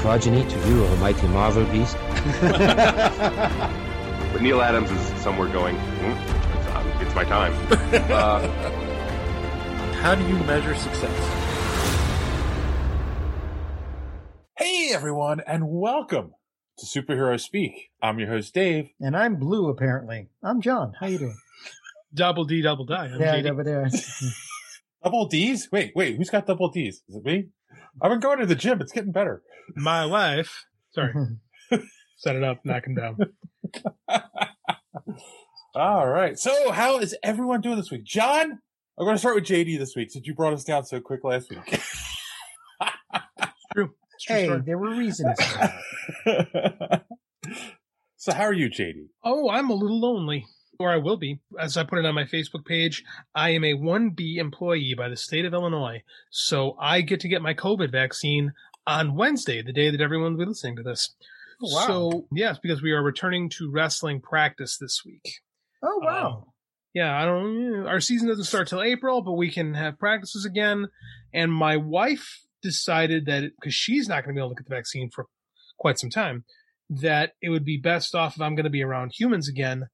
progeny to you, of a mighty Marvel beast. But Neal Adams is somewhere going, hmm, it's, um, it's my time. Uh, How do you measure success? Hey everyone, and welcome to Superhero Speak. I'm your host Dave. And I'm blue, apparently. I'm John. How you doing? Double D, double die. I'm yeah, JD. over there. Double D's? Wait, wait, who's got double D's? Is it me? I've been going to the gym. It's getting better. My wife. Sorry. Set it up, knock him down. All right. So, how is everyone doing this week? John, I'm going to start with JD this week since you brought us down so quick last week. True. It's true hey, story. there were reasons. so, how are you, JD? Oh, I'm a little lonely. Or I will be. As I put it on my Facebook page, I am a 1B employee by the state of Illinois. So I get to get my COVID vaccine on Wednesday, the day that everyone will be listening to this. Oh, wow. So, yes, because we are returning to wrestling practice this week. Oh, um, wow. yeah, I don't. Our season doesn't start till April, but we can have practices again. And my wife decided that because she's not going to be able to get the vaccine for quite some time, that it would be best off if I'm going to be around humans again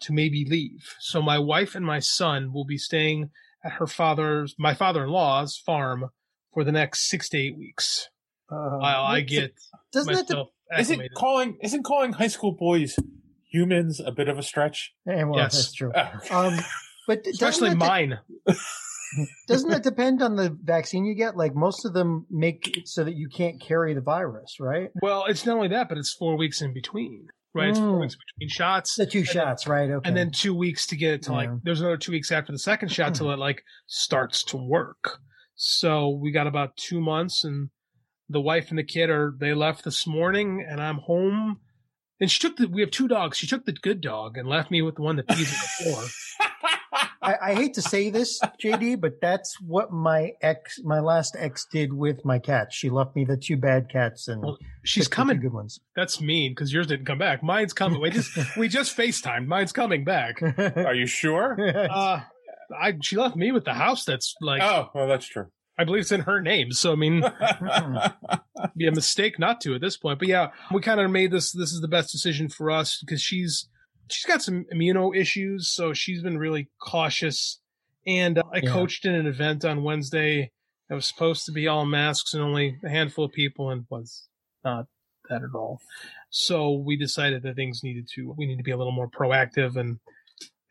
to maybe leave. So my wife and my son will be staying at her father's, my father-in-law's farm for the next six to eight weeks Uh, while I get it- doesn't that myself Isn't calling isn't calling high school boys humans a bit of a stretch? Yeah, well, Yes. that's true. Oh. Um, but Especially doesn't mine. doesn't that depend on the vaccine you get? Like most of them make it so that you can't carry the virus, right? Well, it's not only that, but it's four weeks in between, right? It's four Mm. weeks between shots. The two And then- shots, right? Okay. and then two weeks to get it to like Yeah. there's another two weeks after the second shot till it like starts to work so we got about two months and the wife and the kid are they left this morning and i'm home and she took the we have two dogs she took the good dog and left me with the one that pees on the floor I, I hate to say this, JD, but that's what my ex, my last ex, did with my cats. She left me the two bad cats, and Well, she's took the coming good ones. that's mean because yours didn't come back mine's coming we just we just facetimed mine's coming back Are you sure? uh i she left me with the house that's like oh, well, that's true. I believe it's in her name so i mean be a mistake not to at this point. But yeah, we kind of made this. This is the best decision for us because she's she's got some immuno issues, so she's been really cautious. And uh, I Yeah. coached in an event on Wednesday that was supposed to be all masks and only a handful of people, and was not that at all. So we decided that things needed to we need to be a little more proactive and.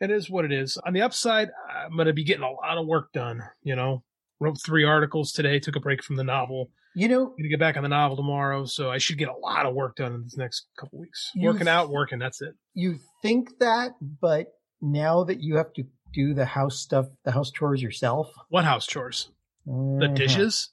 It is what it is. On the upside, I'm going to be getting a lot of work done. You know, wrote three articles today, took a break from the novel you know, going to get back on the novel tomorrow, so I should get a lot of work done in this next couple weeks. Working out, working. That's it. you think that, but now that you have to do the house stuff, the house chores yourself, What house chores? The Mhm. dishes.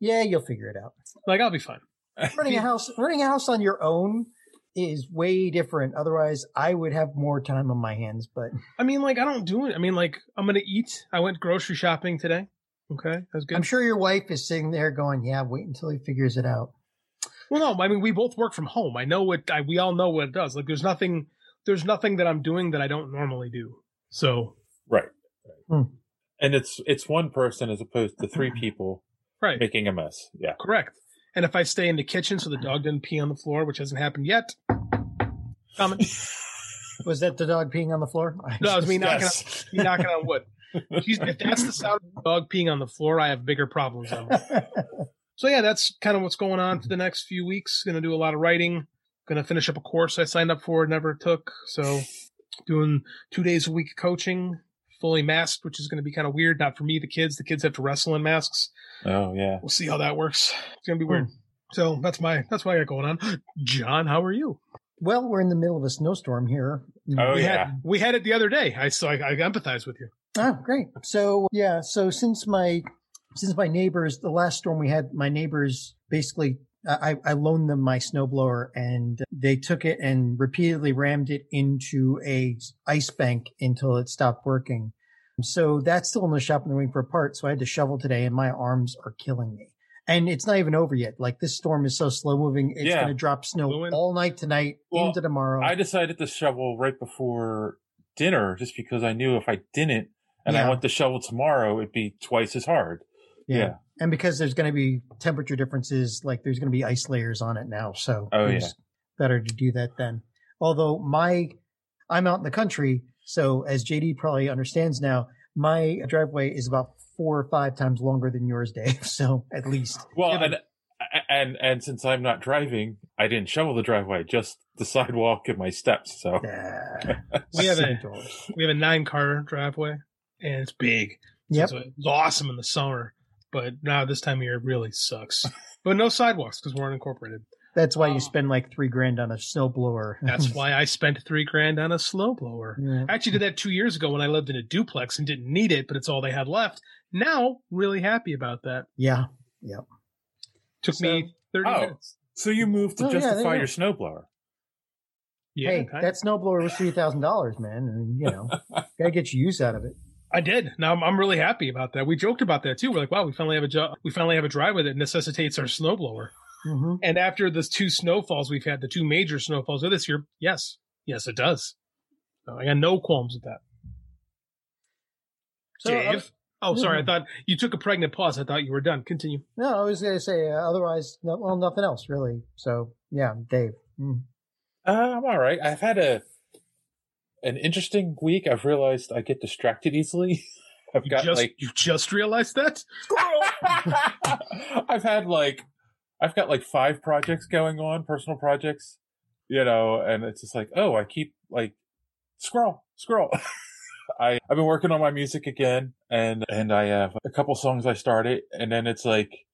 Yeah, you'll figure it out. Like I'll be fine. running a house running a house on your own is way different otherwise i would have more time on my hands but I mean, like I don't do it. I mean, like I'm to eat. I went grocery shopping today. Okay, that's good. i'm sure your wife is sitting there going yeah wait until he figures it out Well, no, I mean we both work from home. I know what I, we all know what it does. Like there's nothing, there's nothing that I'm doing that I don't normally do. So Right. Hmm. And it's it's one person as opposed to three people right, making a mess. Yeah. correct. And if I stay in the kitchen so the dog didn't pee on the floor, which hasn't happened yet, coming. was that the dog peeing on the floor No, I was me knocking, Yes. on, me knocking on wood. She's, if that's the sound of a dog peeing on the floor, I have bigger problems. So yeah, that's kind of what's going on for the next few weeks. Going to do a lot of writing. Going to finish up a course I signed up for, never took. So doing two days a week coaching, fully masked, which is going to be kind of weird. Not for me, the kids. The kids have to wrestle in masks. Oh yeah. We'll see how that works. It's going to be hmm. weird. So that's my that's what I got going on. John, how are you? Well, we're in the middle of a snowstorm here. Oh we yeah. Had, we had it the other day. I so I, I empathize with you. Oh, great. So yeah, so since my since my neighbors, the last storm we had, my neighbors basically uh, I, I loaned them my snowblower and they took it and repeatedly rammed it into a ice bank until it stopped working. So that's still in the shop in the wing for a part. So I had to shovel today and my arms are killing me. And it's not even over yet. Like this storm is so slow moving. It's Yeah. going to drop snow all night tonight Well, into tomorrow. I decided to shovel right before dinner just because I knew if I didn't and I want went to shovel tomorrow, it'd be twice as hard. Yeah. And because there's going to be temperature differences, like there's going to be ice layers on it now. So Oh, it's better to do that then. Although my, I'm out in the country. So as JD probably understands now, my driveway is about four or five times longer than yours, Dave. So at least. Well, Yeah, but- and, and and since I'm not driving, I didn't shovel the driveway, just the sidewalk and my steps. So We have a we have a nine car driveway and it's big. Yep. So it's awesome in the summer, but now this time of year it really sucks. but no sidewalks because we're unincorporated. That's why Oh. you um, spend like three grand on a snowblower. That's why I spent three grand on a slow blower. Yeah. I actually did that two years ago when I lived in a duplex and didn't need it, but it's all they had left. Now, really happy about that. Yeah. Yep. Took me 30 Oh. minutes. so you moved to Oh, yeah, justify you your go. snowblower. Yeah, hey, kinda. that snowblower was three thousand dollars, man. And you know, gotta get your use out of it. I did. Now I'm, I'm really happy about that. We joked about that too. We're like, wow, we finally have a jo- we finally have a driveway that necessitates our snowblower. hmm And after the two snowfalls we've had, the two major snowfalls of this year, yes, yes, it does. So I got no qualms with that. So, uh, Dave? oh, sorry. I thought you took a pregnant pause. I thought you were done. Continue. No, I was gonna say uh, otherwise, no, well, nothing else really. So yeah, Dave. Mm. Uh, I'm all right. I've had a an interesting week. I've realized I get distracted easily. I've You got just like you just realized that? I've had like I've got like five projects going on, personal projects, you know, and it's just like, oh, I keep like scroll, scroll. I I've been working on my music again, and and I have a couple songs I started, and then it's like,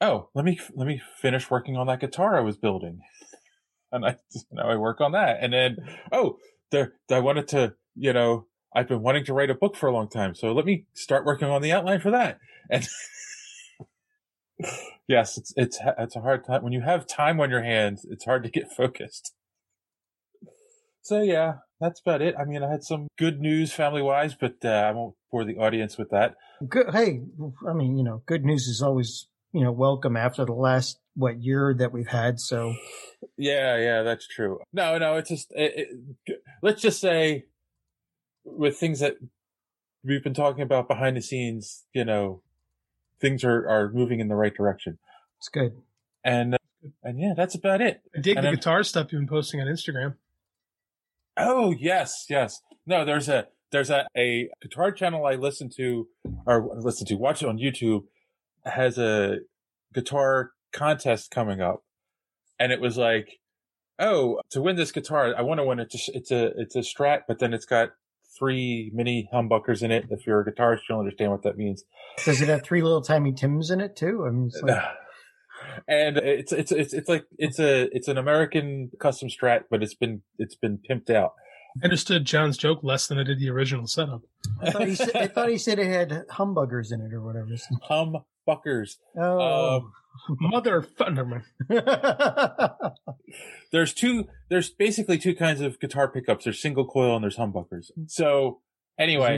oh, let me let me finish working on that guitar I was building, and I now I work on that, and then oh, there I wanted to, you know, I've been wanting to write a book for a long time, so let me start working on the outline for that, and yes, it's it's it's a hard time when you have time on your hands. It's hard to get focused. So yeah, that's about it. I mean, I had some good news family wise, but uh, I won't bore the audience with that. Good. Hey, I mean, you know, good news is always you know welcome after the last what year that we've had. So Yeah, yeah, that's true. No, no, it's just it, it, let's just say with things that we've been talking about behind the scenes, you know, things are are moving in the right direction, it's good. and uh, and yeah, that's about it. I dig And the I'm- guitar stuff you've been posting on Instagram. Oh yes, yes. No, there's a there's a, a guitar channel I listen to or listen to watch it on YouTube has a guitar contest coming up, and it was like, oh, to win this guitar, I want to win it. It's it's a it's a Strat, but then it's got three mini humbuckers in it. If you're a guitarist, you'll understand what that means. Does it have three little tiny Tims in it too? I mean, it's like, and it's it's it's it's like it's a it's an American custom Strat, but it's been it's been pimped out. I understood John's joke less than I did the original setup. I thought he said I thought he said it had humbuggers in it or whatever. Humbuckers. Oh, Um, Mother, mind. there's two there's basically two kinds of guitar pickups. There's single coil and there's humbuckers. So anyway.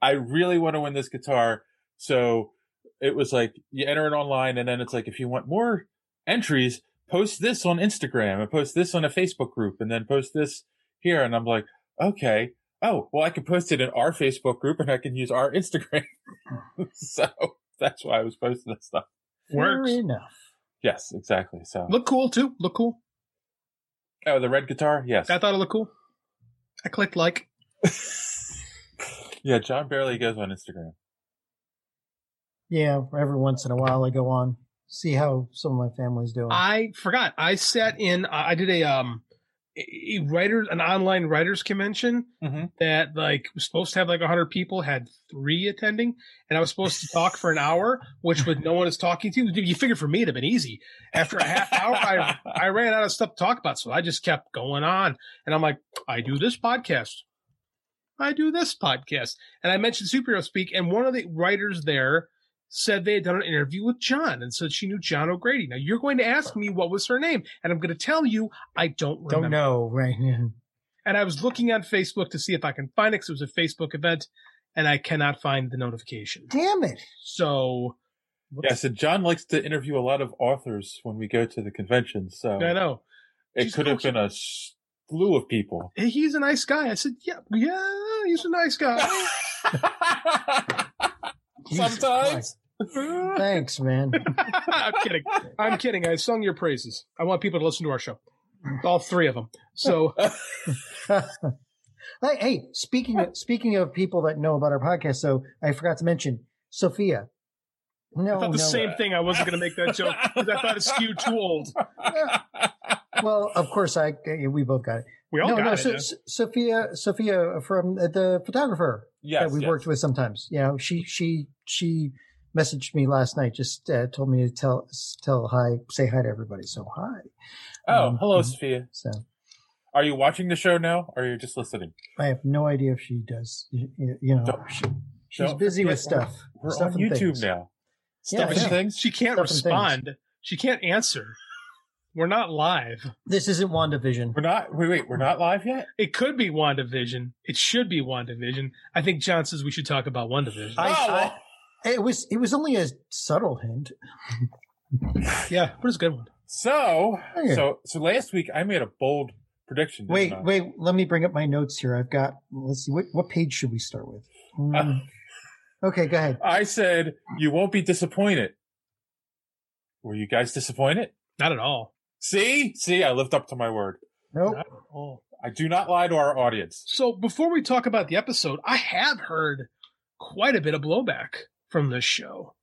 I really want to win this guitar. So it was like you enter it online and then it's like if you want more entries post this on instagram and post this on a facebook group and then post this here. And i'm like okay oh well i can post it in our facebook group and i can use our instagram so that's why i was posting this stuff Works. Fair enough. yes exactly so Look cool too. Look cool. oh the red guitar yes I thought it looked cool. I clicked like. Yeah, John barely goes on Instagram. Yeah, every once in a while I go on see how some of my family's doing. I forgot. I sat in. I I did a um a writer, an online writers convention Mm-hmm. that like was supposed to have like hundred people, had three attending, and I was supposed to talk for an hour, which with no one is talking to. You figure for me it'd have been easy. After a half hour, I I ran out of stuff to talk about, so I just kept going on, and I'm like, I do this podcast. I do this podcast. And I mentioned superhero speak, and one of the writers there said they had done an interview with John and said she knew John O'Grady. Now you're going to ask me what was her name, and I'm going to tell you I don't remember. Don't know, right? And I was looking on Facebook to see if I can find it because it was a Facebook event, and I cannot find the notification. Damn it! So Yes, and John likes to interview a lot of authors when we go to the convention. So I know it She's could have been a slew of people. he's a nice guy. I said, yeah, yeah, he's a nice guy. Sometimes. Christ. Thanks, man. I'm kidding. I'm kidding. I sung your praises. I want people to listen to our show. All three of them. So hey, hey, speaking of, speaking of people that know about our podcast, so I forgot to mention Sophia. No, I thought the no. same thing. I wasn't going to make that joke because I thought it skewed too old. Well, of course, I we both got it. We all no, got no, it. So, yeah. Sophia, Sophia from the photographer Yes, that we yes. worked with sometimes. You know, she she she messaged me last night, just uh, told me to tell tell hi, say hi to everybody. So hi. Oh, Um, hello. Sophia. So Are you watching the show now, or are you just listening? I have no idea if she does. You, you- you know, Don't- she, she's Don't busy with stuff. We're stuff on and YouTube things. now. Yeah, Stuff and things. She can't Stuff respond. She can't answer. We're not live. This isn't WandaVision. We're not. Wait, wait. We're not live yet. It could be WandaVision. It should be WandaVision. I think John says we should talk about WandaVision. I, Oh, well. I, it was it was only a subtle hint. yeah, but it's a good one. So, Okay. so, so last week I made a bold prediction. Wait, I? wait. Let me bring up my notes here. I've got. Let's see. What what page should we start with? Uh, Mm, okay, go ahead. I said you won't be disappointed. Were you guys disappointed? Not at all. See, see, I lived up to my word. Nope. Not at all. I do not lie to our audience. So before we talk about the episode, I have heard quite a bit of blowback from this show.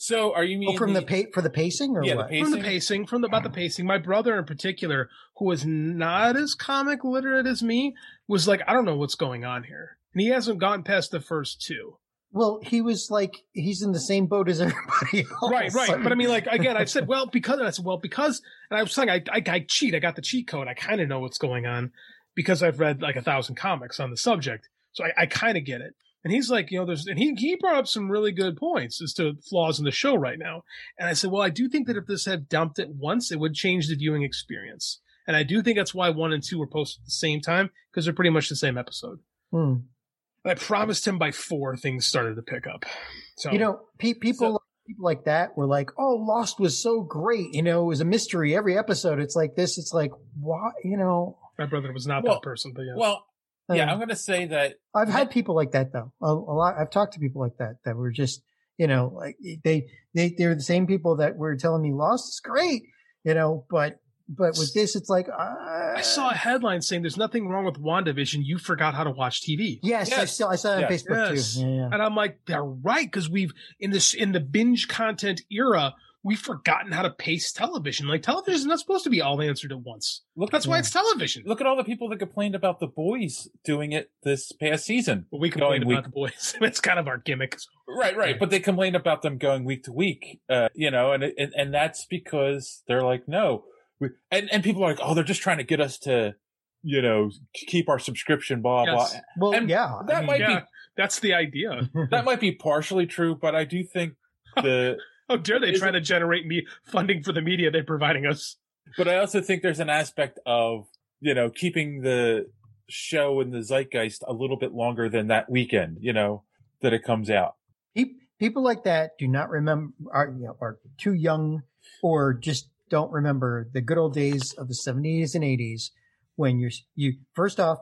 So, are you mean Oh, from the pa- for the pacing or Yeah, the pacing. From the pacing, from the about the pacing. My brother in particular, who is not as comic literate as me, was like, I don't know what's going on here. And he hasn't gotten past the first two. Well, he was like he's in the same boat as everybody else. Right, right. But I mean, like again, I said, well, because and I said, well, because, and I was saying, I, I, I cheat. I got the cheat code. I kind of know what's going on because I've read like a thousand comics on the subject, so I, I kind of get it. And he's like, you know, there's, and he he brought up some really good points as to flaws in the show right now. And I said, well, I do think that if this had dumped it once, it would change the viewing experience. And I do think that's why one and two were posted at the same time because they're pretty much the same episode. Hmm. I promised him by four things started to pick up. So You know, pe- people people like that were like, "Oh, Lost was so great." You know, it was a mystery every episode. It's like this. It's like, why? You know, my brother was not Well- that person, but yeah. Well, yeah, Um, I'm going to say that. I've had people like that though. A, a lot. I've talked to people like that that were just, you know, like they they they're the same people that were telling me Lost is great. You know, but but with this, it's like, uh, I saw a headline saying there's nothing wrong with WandaVision. You forgot how to watch TV. Yes, I still I saw it on Facebook Yes. too. Yeah, yeah. And I'm like, they're right because we've in this in the binge content era, we've forgotten how to pace television. Like television is not supposed to be all answered at once. Look, That's why it's television. look at all the people that complained about the boys doing it this past season. But we complain Going about the boys. it's kind of our gimmick. Right, right. But they complained about them going week to week, uh, you know, and, and and that's because they're like, no, we, and and people are like, oh, they're just trying to get us to, you know, keep our subscription, blah Yes. blah. Well, And yeah. I That mean, might Yeah, that's the idea. that might be partially true, but I do think the, How dare they try to generate me funding for the media they're providing us? but I also think there's an aspect of you know keeping the show in the zeitgeist a little bit longer than that weekend, you know, that it comes out. People like that do not remember are you know are too young or just don't remember the good old days of the 70s and 80s when you're you first off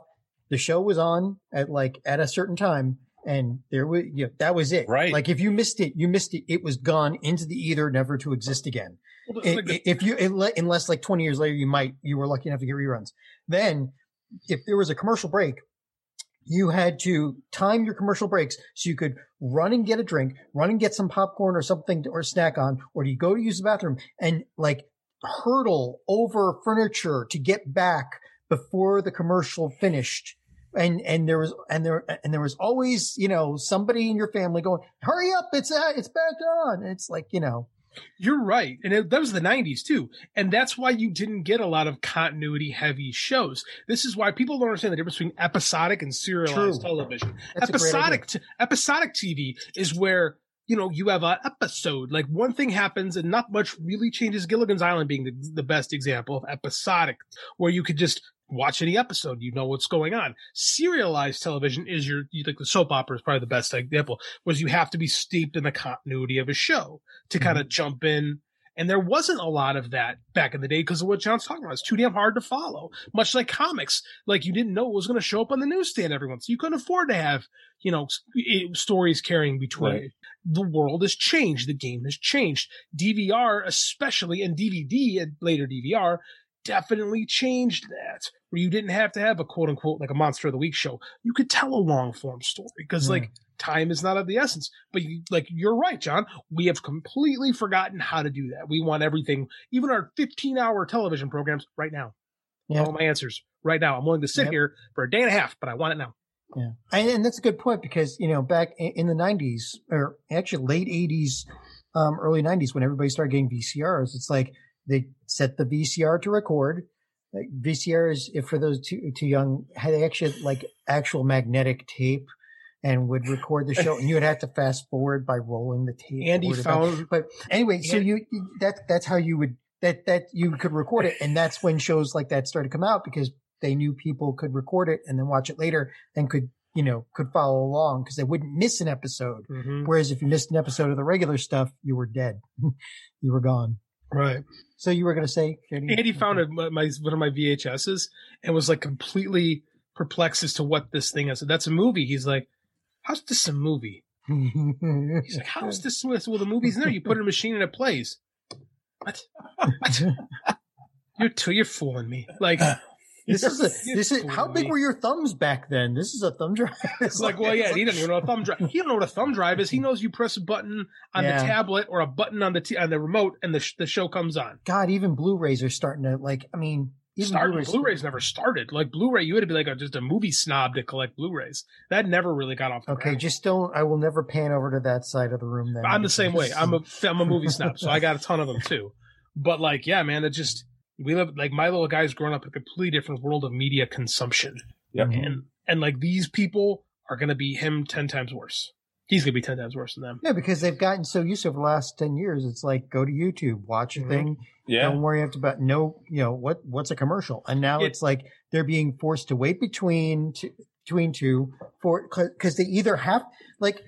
the show was on at like at a certain time and there was you know, that was it Right. like if you missed it you missed it it was gone into the ether never to exist again Well, like the- if you unless like 20 years later you might you were lucky enough to get reruns then if there was a commercial break you had to time your commercial breaks so you could run and get a drink run and get some popcorn or something to, or snack on or you go to use the bathroom and like hurdle over furniture to get back before the commercial finished. And, and there was, and there, and there was always, you know, somebody in your family going, hurry up. It's, uh, it's back on. It's like, you know, You're right. And it, that was the 90s too. And that's why you didn't get a lot of continuity heavy shows. This is why people don't understand the difference between episodic and serialized True. television. That's episodic, t- episodic TV is where, you know, you have an episode, like one thing happens and not much really changes. Gilligan's Island being the, the best example of episodic, where you could just watch any episode. You know what's going on. Serialized television is your, you like the soap opera is probably the best example, Was you have to be steeped in the continuity of a show to kind of mm-hmm. jump in. And there wasn't a lot of that back in the day because of what John's talking about. It's too damn hard to follow. Much like comics, like you didn't know what was going to show up on the newsstand every once. So you couldn't afford to have, you know, stories carrying between. Right. The world has changed. The game has changed. DVR, especially, and DVD and later DVR, definitely changed that. Where you didn't have to have a quote unquote like a monster of the week show. You could tell a long form story because Yeah. like time is not of the essence. But you, like you're right, John. We have completely forgotten how to do that. We want everything, even our 15 hour television programs, right now. Yeah. All my answers right now. I'm willing to sit Yep. here for a day and a half, but I want it now. Yeah, and, and that's a good point because you know back in, in the '90s or actually late '80s, um, early '90s, when everybody started getting VCRs, it's like they set the VCR to record. Like is, if for those too too young, had they actually like actual magnetic tape and would record the show, and you would have to fast forward by rolling the tape. Andy found- but anyway, so you that that's how you would that that you could record it, and that's when shows like that started to come out because they knew people could record it and then watch it later and could you know could follow along because they wouldn't miss an episode. Mhm. Whereas if you missed an episode of the regular stuff, you were dead, you were gone. Right. So you were going to say, JD? Andy found a, my one of my VHSs and was like completely perplexed as to what this thing is. That's a movie. He's like, "How's this a movie?" He's like, "How's this well the movie's in there? You put it in a machine and it plays." What? What? You're too, you're fooling me. Like This is a, this is how big were your thumbs back then? This is a thumb drive. It's like, well, yeah, he doesn't even know a thumb drive. He don't know what a thumb drive is. He knows you press a button on Yeah. the tablet or a button on the t- on the remote, and the sh- the show comes on. God, even Blu-rays are starting to like. I mean, even Blu-rays. Blu-rays never started. Like Blu-ray, you had to be like a, just a movie snob to collect Blu-rays. That never really got off. The Okay, ground. just don't. I will never pan over to that side of the room. Then I'm the same way. I'm a I'm a movie snob, so I got a ton of them too. But like, yeah, man, it just we live like my little guy's grown up in a completely different world of media consumption, Yep. and and like these people are gonna be him ten times worse. He's gonna be ten times worse than them. Yeah, because they've gotten so used to over the last ten years. It's like go to YouTube, watch a Mhm. thing. Yeah. Don't worry about no, you know what what's a commercial. And now It- it's like they're being forced to wait between two, between two for because they either have like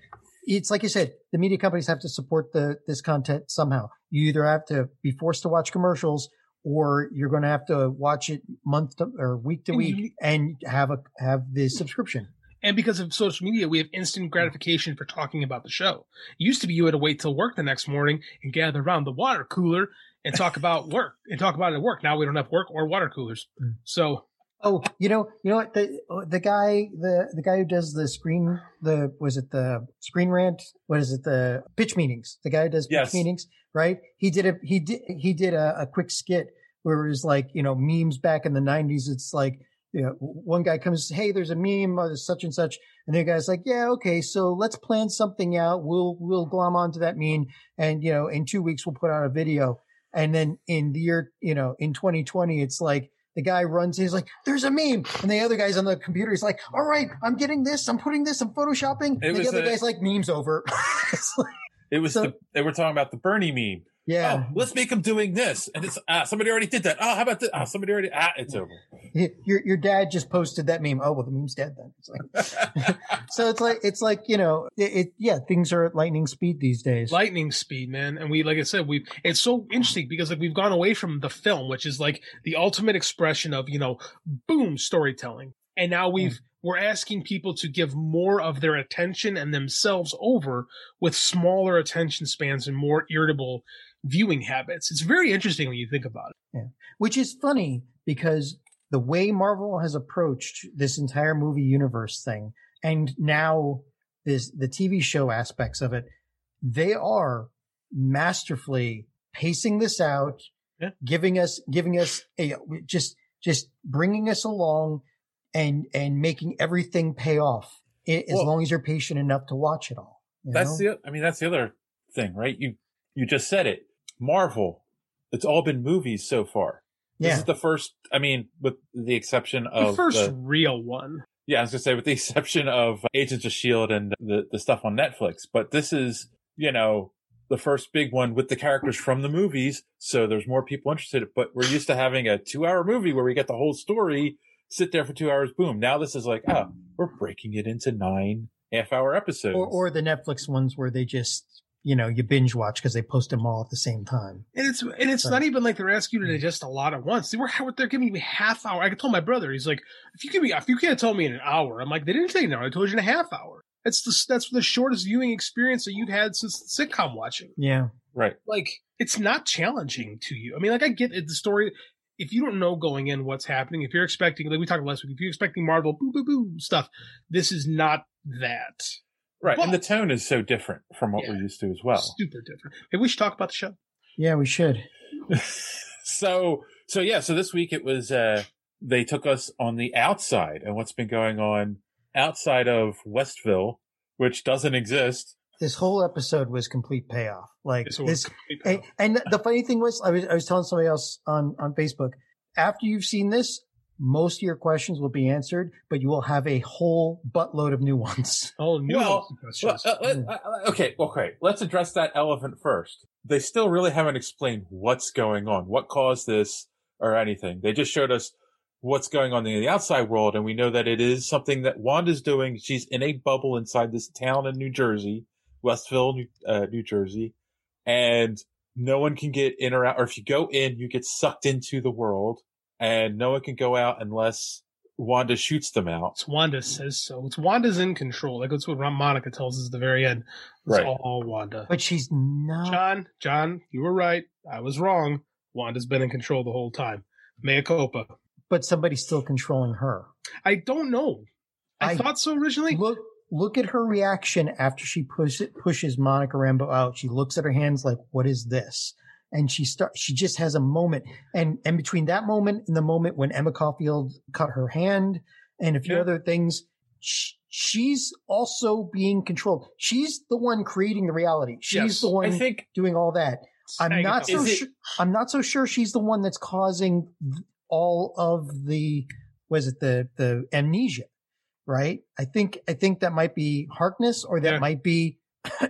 it's like you said, the media companies have to support the this content somehow. You either have to be forced to watch commercials or you're going to have to watch it month to, or week to And week you- and have a have the subscription. And because of social media, we have instant gratification for talking about the show. It used to be you had to wait till work the next morning and gather around the water cooler and talk about work and talk about it at work. Now we don't have work or water coolers. Mm. So Oh, you know, you know what the oh, the guy the the guy who does the screen the was it the screen rant? What is it? The pitch meetings. The guy who does pitch Yes. meetings, right? He did a he did he did a, a quick skit where it was like you know memes back in the '90s. It's like you know one guy comes, hey, there's a meme, uh, there's such and such, and the guy's like, yeah, okay, so let's plan something out. We'll we'll glom onto that meme, and you know in two weeks we'll put out a video, and then in the year you know in 2020 it's like the guy runs, he's like, there's a meme. And the other guy's on the computer, he's like, all right, I'm getting this, I'm putting this, I'm photoshopping. It and the other a- guy's like, meme's over. It's like- It was So- the, they were talking about the Bernie meme. yeah. Oh, let's make him doing this, and it's ah, somebody already did that. Oh, how about this? Ah, somebody already ah, it's over. Your, your dad just posted that meme. Oh, well, the meme's dead then. It's like, so it's like, it's like, you know, it, it, yeah, things are at lightning speed these days. lightning speed, man. And we, like I said, we it's so interesting because like we've gone away from the film, which is like the ultimate expression of you know, boom storytelling, and now we've we're asking people to give more of their attention and themselves over with smaller attention spans and more irritable viewing habits. It's very interesting when you think about it. Yeah. which is funny because the way Marvel has approached this entire movie universe thing, and now this the TV show aspects of it, they are masterfully pacing this out, Yeah. giving us giving us a just just bringing us along and and making everything pay off as Well- long as you're patient enough to watch it all. you That's know? the. I mean, that's the other thing, right? You you just said it. Marvel. It's all been movies so far. This is the first. I mean, with the exception of The first the- real one. yeah, I was gonna say with the exception of Agents of Shield and the the stuff on Netflix, but this is you know the first big one with the characters from the movies. So there's more people interested. But we're used to having a two hour movie where we get the whole story, sit there for two hours, boom. Now this is like, oh, we're breaking it into nine half hour episodes. or or the Netflix ones where they just you know you binge watch because they post them all at the same time. And it's and it's Right. not even like they're asking you to hmm. digest a lot at once. They were they're giving me half hour. I told my brother, he's like, if you give me if you can't tell me in an hour, I'm like, they didn't say an hour. I told you in a half hour. That's the that's the shortest viewing experience that you've had since sitcom watching. Yeah. right. Like it's not challenging to you. I mean, like I get it, the story. If you don't know going in what's happening, if you're expecting, like we talked last week, if you're expecting Marvel boo boo boo stuff, this is not that. Right. and the But- tone is so different from what Yeah. we're used to as well. Super different. Maybe we should talk about the show. Yeah, we should. so so yeah, so this week it was uh they took us on the outside and what's been going on outside of Westville, which doesn't exist. This whole episode was complete payoff. Like This this, complete and, and the funny thing was, I was I was telling somebody else on on Facebook. After you've seen this, most of your questions will be answered, but you will have a whole buttload of new ones. Oh, new Well, ones. Well, uh, let- uh, okay, okay. Let's address that elephant first. They still really haven't explained what's going on, what caused this, or anything. They just showed us what's going on in the outside world, and we know that it is something that Wanda's doing. She's in a bubble inside this town in New Jersey, Westville, New, uh, New Jersey, and no one can get in or out. Or if you go in, you get sucked into the world, and no one can go out unless Wanda shoots them out. It's Wanda says so. It's Wanda's in control. Like that's what Monica tells us at the very end. It's Right. all Wanda. But she's not. John, John, you were right. I was wrong. Wanda's been in control the whole time. Mea culpa. But somebody's still controlling her. I don't know. I, I- thought so originally. Look, look at her reaction after she push, pushes Monica Rambo out. She looks at her hands like, "What is this?" And she start. She just has a moment, and and between that moment and the moment when Emma Caulfield cut her hand and a few Yeah. other things, sh- she's also being controlled. She's the one creating the reality. She's Yes. the one think doing all that. I'm not so it- sure. I'm not so sure she's the one that's causing all of the was it the the amnesia, right? I think I think that might be Harkness or that Yeah. might be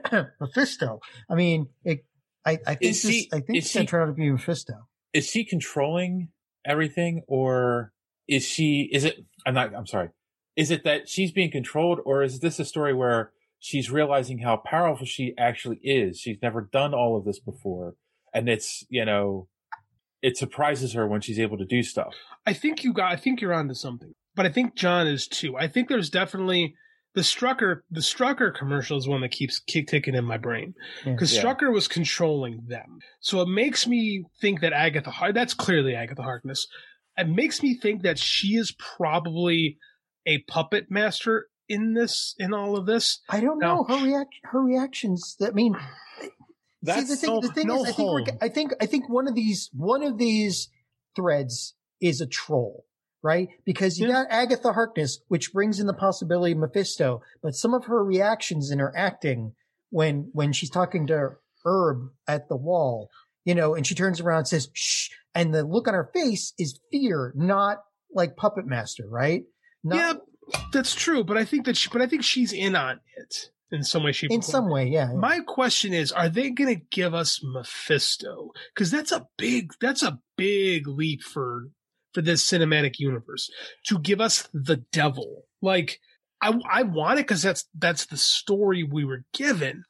Mephisto. I mean, it, I I think Is this, she- I think is it's gonna she- turn out to be Mephisto. is she controlling everything or is she is it i'm not i'm sorry is it that she's being controlled or is this a story where she's realizing how powerful she actually is she's never done all of this before and it's you know it surprises her when she's able to do stuff I think you got. I think you're onto something. But I think John is too. I think there's definitely the Strucker. The Strucker commercial is one that keeps kick ticking in my brain mm, because Yeah. Strucker was controlling them. So it makes me think that Agatha. That's clearly Agatha Harkness. It makes me think that she is probably a puppet master in this. In all of this. I don't know her react her reactions. I mean, That's See, the thing, no- the thing no is, I think, we're. I think, I think one of these, one of these threads is a troll, right? Because you Yeah. got Agatha Harkness, which brings in the possibility of Mephisto, but some of her reactions in her acting when, when she's talking to Herb at the wall, you know, and she turns around and says, shh, and the look on her face is fear, not like puppet master, right? Not, yeah, that's true. But I think that. She, but I think she's in on it in some way, shape, in some way, yeah. My question is, are they going to give us Mephisto? Because that's a big, that's a big leap for for this cinematic universe to give us the devil. Like, I I want it because that's that's the story we were given,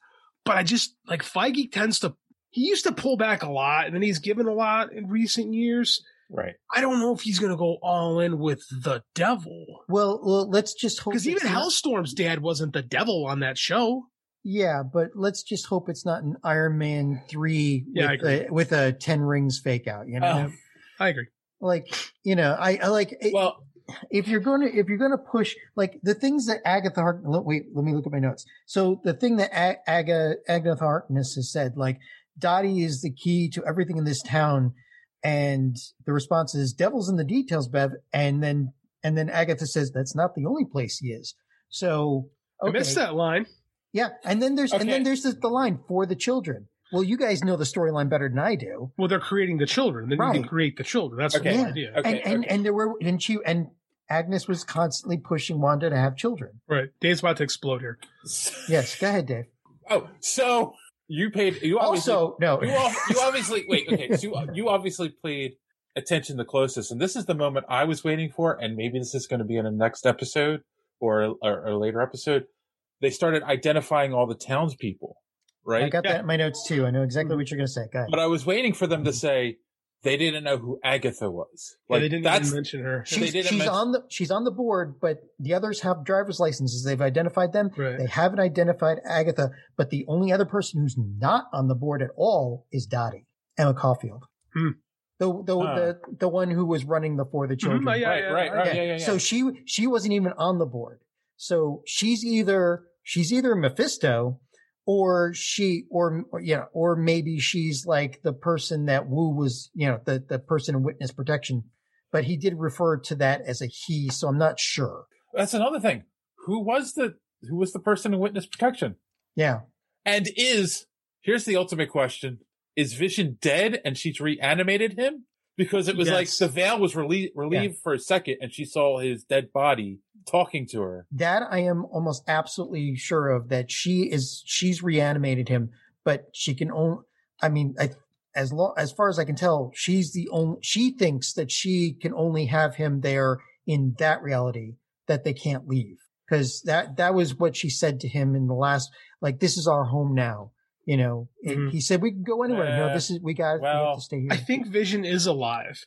but I just like Feige tends to. He used to pull back a lot, and then he's given a lot in recent years. right I don't know if he's going to go all in with the devil. well, well, let's just hope Because even not- Hellstorm's dad wasn't the devil on that show. Yeah, but let's just hope it's not an Iron Man three Yeah, with, a, with a ten rings fake out. You know, Oh. I agree. Like you know, I, I like it- well if you're going to if you're going to push like the things that Agatha Hark. let- Wait, let me look at my notes. So the thing that A- Aga, Agatha Harkness has said, like Dottie is the key to everything in this town. And the response is devil's in the details, Bev. And then, and then Agatha says that's not the only place he is. So I missed that line. Yeah. And then there's, and then there's the, the line for the children. Well, you guys know the storyline better than I do. Well, they're creating the children. Then you Right. can create the children. That's the Yeah. whole idea. and, and, and there were, and she, and Agnes was constantly pushing Wanda to have children. Right. Dave's about to explode here. Yes. Go ahead, Dave. Oh, so you paid. You Also, no. You, al- you obviously wait. Okay, so you, you obviously paid attention the closest, and this is the moment I was waiting for, and maybe this is going to be in a next episode or or a later episode. They started identifying all the townspeople, right? I got that in my notes too. I know exactly what you're going to say. Go ahead. But I was waiting for them to say they didn't know who Agatha was. Yeah, they didn't that's even mention her. they She's, didn't she's mention- on the she's on the board, but the others have driver's licenses. They've identified them. Right. They haven't identified Agatha, but the only other person who's not on the board at all is Dottie Emma Caulfield. Hmm. The the, Huh. the the one who was running the for the children. Mhm, yeah, right, yeah, right, right, yeah, yeah, yeah. So she she wasn't even on the board. So she's either she's either Mephisto or she or, or you know or maybe she's like the person that Woo was you know the the person in witness protection. But he did refer to that as a he, so I'm not sure. That's another thing. Who was the who was the person in witness protection? Yeah. And is here's the ultimate question: Is Vision dead and she's reanimated him? Because it was like Yes. the veil was relie- relieved for a second, and she saw his dead body talking to her. That I am almost absolutely sure of that she is she's reanimated him, but she can only I mean I as long as far as I can tell, she's the only she thinks that she can only have him there in that reality that they can't leave. Cause that that was what she said to him in the last like this is our home now. You know, Mhm. he said we can go anywhere. no, Uh, this is we got we have well, to stay here. I think Vision is alive,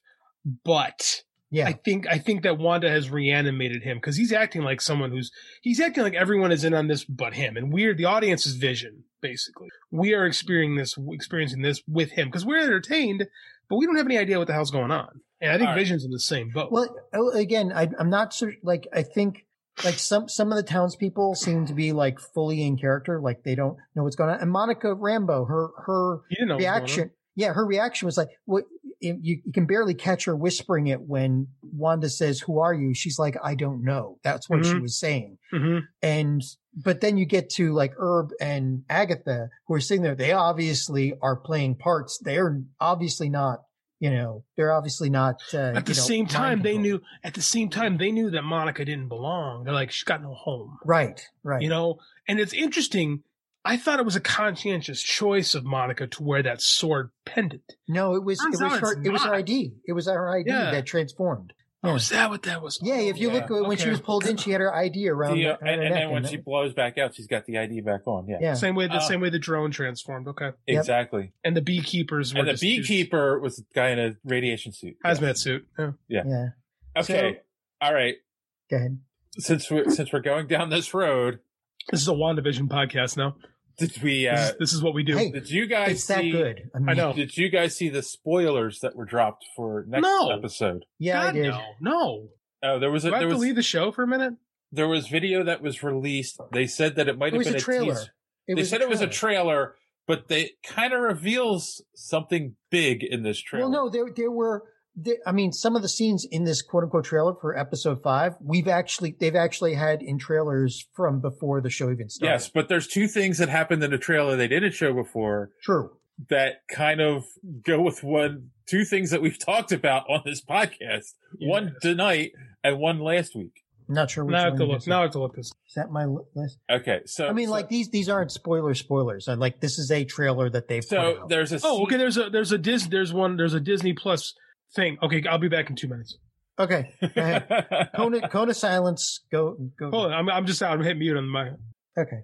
but yeah. I think I think that Wanda has reanimated him because he's acting like someone who's he's acting like everyone is in on this but him, and we're the audience is Vision basically. We are experiencing this experiencing this with him because we're entertained, but we don't have any idea what the hell's going on. And I think right. Vision's in the same boat. Well, oh, again, I, I'm not so like I think like some some of the townspeople seem to be like fully in character, like they don't know what's going on. And Monica Rambo, her her You didn't know what was going reaction, yeah, her reaction was like, "What?" You, you can barely catch her whispering it when Wanda says, "Who are you?" She's like, "I don't know." That's what she Mhm. was saying. hmm And but then you get to like Herb and Agatha, who are sitting there. They obviously are playing parts. They're obviously not. You know, they're obviously not. Uh, At the you know, same time, they knew. At the same time, they knew that Monica didn't belong. They're like, she's got no home. Right, right. You know, and it's interesting. I thought it was a conscientious choice of Monica to wear that sword pendant. No, it was Turns it was her it was her. ID. It was her ID Yeah. that transformed. Oh, is that what that was? Yeah, if you yeah. look when she was pulled in, she had her ID around, The, the, uh, around and, her and neck. then when and she that- blows back out, she's got the ID back on. Yeah, yeah, Same way the Uh, same way the drone transformed. Okay, Yep. exactly. and the beekeepers were And the just- beekeeper was the guy in a radiation suit. hazmat suit. Yeah. yeah. Okay, all right. Go ahead. Since we're since we're going down this road, This is a WandaVision podcast now. Did we? This, Uh, is, this is what we do. Hey, did you guys It's that see? good. I, mean, I know. Did you guys see the spoilers that were dropped for next No. episode? Yeah, I did. no, no. Oh, there was a, Do I there have to leave the show for a minute? there was video that was released. They said that it might It have been a trailer. teaser. It they said a it was a trailer. trailer, but they kind of reveals something big in this trailer. Well, no, there there were. There, I mean, some of the scenes in this quote unquote trailer for episode five, we've actually they've actually had in trailers from before the show even started. Yes, but there's two things that happened in the trailer they didn't show before true. that kind of go with one, two things that we've talked about on this podcast. One tonight and one last week. I'm not sure which Now I have to it look. is. Now I have to look this. Is that my list? Okay, so I mean, so- like these these aren't spoiler spoilers. I like this is a trailer that they've put so out. there's a Oh, okay. There's a there's a Dis there's one there's a Disney Plus thing. Okay, I'll be back in two minutes. Okay, go ahead. Cone of, Kona silence. Go go. Hold on, I'm I'm just out. I'm hitting mute on my. Okay.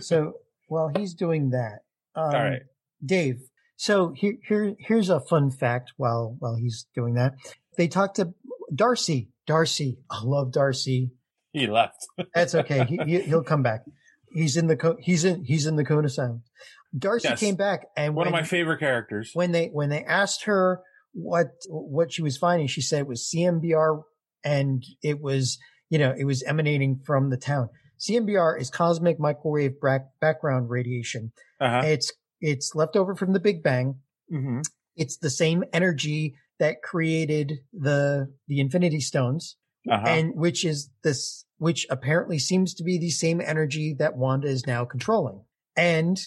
So while he's doing that, um, All right. Dave. So here, here, here's a fun fact. While while he's doing that, they talked to Darcy. Darcy, I love Darcy. he left. That's okay. he, he, he'll come back. He's in the he's in he's in the Cone of silence. Darcy Yes. came back, and One of my favorite characters. when they when they asked her what what she was finding, she said it was CMBR and it was you know it was emanating from the town. CMBR is cosmic microwave back, background radiation. Uh-huh. It's it's left over from the Big Bang, hmm it's the same energy that created the the Infinity Stones, Uh-huh. and which is this, which apparently seems to be the same energy that Wanda is now controlling. And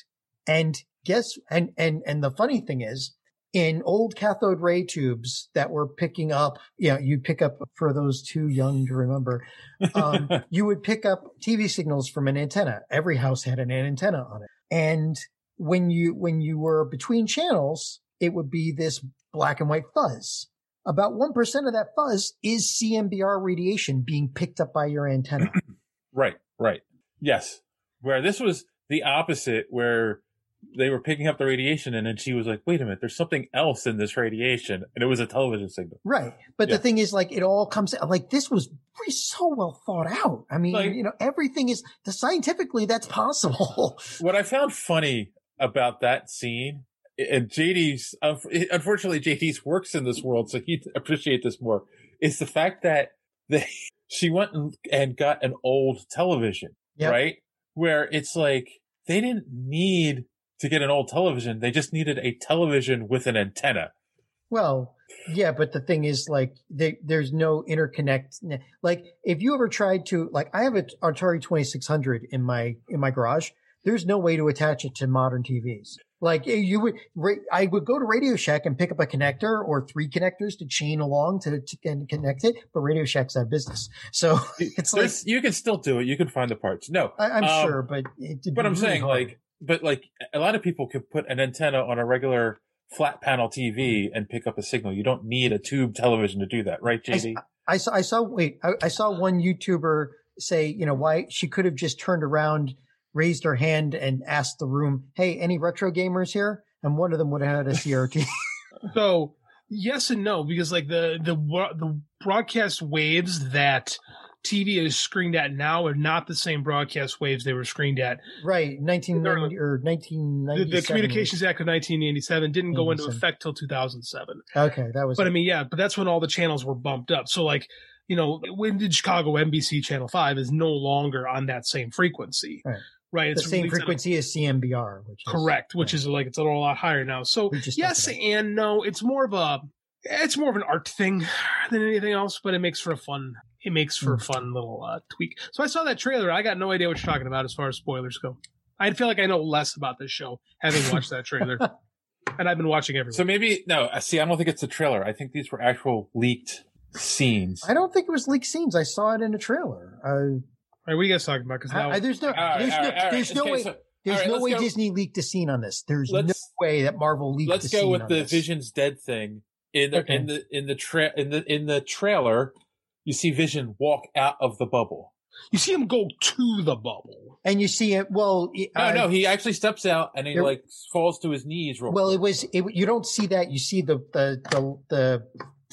and guess and and and the funny thing is, in old cathode ray tubes that were picking up, you know, you pick up for those too young to remember, um, you would pick up TV signals from an antenna. Every house had an antenna on it. And when you, when you were between channels, it would be this black and white fuzz. About 1% of that fuzz is CMBR radiation being picked up by your antenna. Right, right. Yes. Where this was the opposite, where they were picking up the radiation, and then she was like, wait a minute, there's something else in this radiation. And it was a television signal. right. But Yeah. the thing is, like, it all comes like this was so well thought out. I mean, Like- you know, everything is the scientifically that's possible. What I found funny about that scene, and JD's, unfortunately, JD's works in this world, so he'd appreciate this more, is the fact that they, she went and, and got an old television, Yep. right? Where it's like, they didn't need to get an old television. They just needed a television with an antenna. Well, yeah, but the thing is, like, they, there's no interconnect. Like, if you ever tried to, like, I have an Atari 2600 in my in my garage. There's no way to attach it to modern TVs. Like, you would, I would go to Radio Shack and pick up a connector or three connectors to chain along to, to con- connect it, but Radio Shack's out of business. So it's like, you can still do it. You can find the parts. No, I, I'm um, sure, but it, But I'm saying, like, but like, a lot of people could put an antenna on a regular flat panel TV mm-hmm. and pick up a signal. You don't need a tube television to do that, right, JD? I saw, I saw, wait, I, I saw one YouTuber say, you know, why she could have just turned around, raised her hand and asked the room, Hey, any retro gamers here? And one of them would have had a CRT. So yes and no, because like the the the broadcast waves that TV is screened at now are not the same broadcast waves they were screened at. right. 1990 or The, the Communications Act of 1987 didn't go into effect till 2007. Okay. That was, But I mean, yeah, but that's when all the channels were bumped up. So like, you know, when did Chicago NBC Channel 5 is no longer on that same frequency. Right. Right. the same released at a- frequency as CMBR, which is Correct, which is like it's a lot higher now. So yes and no. It's more of a it's more of an art thing than anything else, but it makes for a fun it makes for a Hmm. fun little uh, tweak. So I saw that trailer. I got no idea what you're talking about as far as spoilers go. I feel like I know less about this show having watched that trailer, and I've been watching everyone. So maybe no. uh, See, I don't think it's a trailer. I think these were actual leaked scenes. I don't think it was leaked scenes. I saw it in a trailer. Uh, All right, what are you guys talking about? Because now I, I- there's no, All right, there's all no, right, all right. there's no Okay, way, so- there's all right, no way go- Disney leaked a scene on this. There's no Let's- way that Marvel leaked. Let's a go scene with on the this. Vision's dead thing in the Okay. in the in the tra- in the in the trailer. You see Vision walk out of the bubble. you see him go to the bubble. and you see it. Well, No, uh, no, he actually steps out and he there- like falls to his knees. Real Well, quick. it was. It, you don't see that. You see the the the, the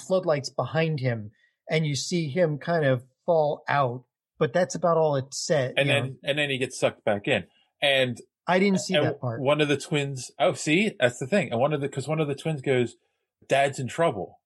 floodlights behind him, and you see him kind of fall out. But that's about all it said. and then know. and then he gets sucked back in. And I didn't see that part. One of the twins. Oh, see, that's the thing. And one of the because one of the twins goes, "Dad's in trouble."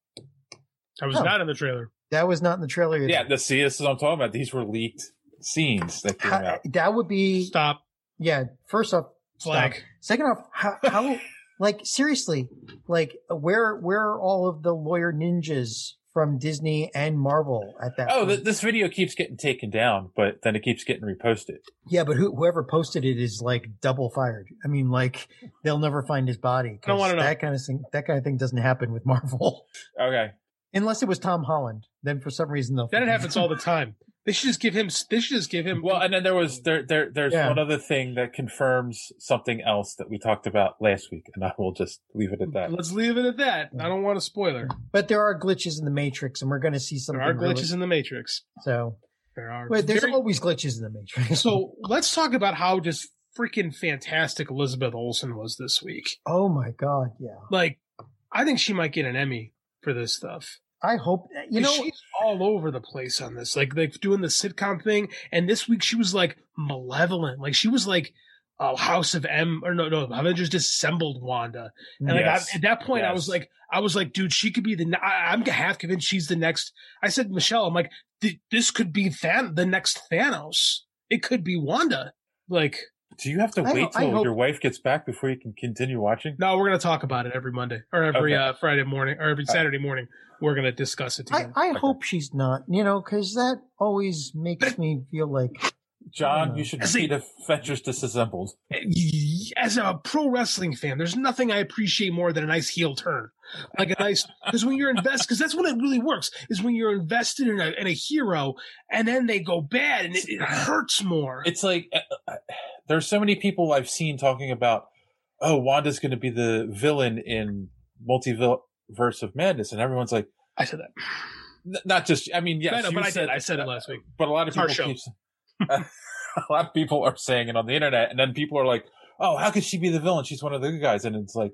I was Oh. not in the trailer. That was not in the trailer. either. Yeah, the see, this is what I'm talking about. These were leaked scenes that came How- out. that would be. Stop. Yeah. First off, Flag. stop. Second off, how, how like seriously, like where where are all of the lawyer ninjas from Disney and Marvel at that? Oh, point? th- this video keeps getting taken down, but then it keeps getting reposted. Yeah, but who, whoever posted it is like double fired. I mean, like they'll never find his body. I don't wanna know. That kind of thing. That kind of thing doesn't happen with Marvel, Okay. Unless it was Tom Holland. Then for some reason they'll. That happens all the time. They should just give him. They should just give him. Well, and then there was there there there's Yeah. one other thing that confirms something else that we talked about last week, and I will just leave it at that. Let's leave it at that. I don't want a spoiler. But there are glitches in the Matrix, and we're going to see something. There are glitches really- in the Matrix. so, There are. but there's Very- always glitches in the Matrix. so let's talk about how just freaking fantastic Elizabeth Olsen was this week. oh my god, yeah. Like, I think she might get an Emmy for this stuff. I hope you know. she's all over the place on this, like like doing the sitcom thing. And this week she was like malevolent, like she was like uh, House of M or no no Avengers disassembled Wanda. And like Yes. I, at that point, I was like, I was like, dude, she could be the. I, I'm half convinced she's the next. I said, Michelle, I'm like, this could be Than- the next Thanos. It could be Wanda. Like, Do you have to I wait ho- till hope- your wife gets back before you can continue watching? No, we're going to talk about it every Monday or every Okay. uh, Friday morning or every Saturday morning. We're going to discuss it I, together. I hope she's not, you know, because that always makes me feel like John, you should see the Fetchers Disassembled. As a pro wrestling fan, there's nothing I appreciate more than a nice heel turn. Like a nice, because when you're invested, because that's when it really works, is when you're invested in a, in a hero and then they go bad and it, it hurts more. It's like uh, uh, there's so many people I've seen talking about, oh, Wanda's going to be the villain in Multiverse of Madness, and everyone's like, I said that. Not just. I mean, yes, you but I said did. I said it last week. But a lot of people a lot of people are saying it on the internet, and then people are like, "Oh, how could she be the villain? She's one of the good guys." And it's like,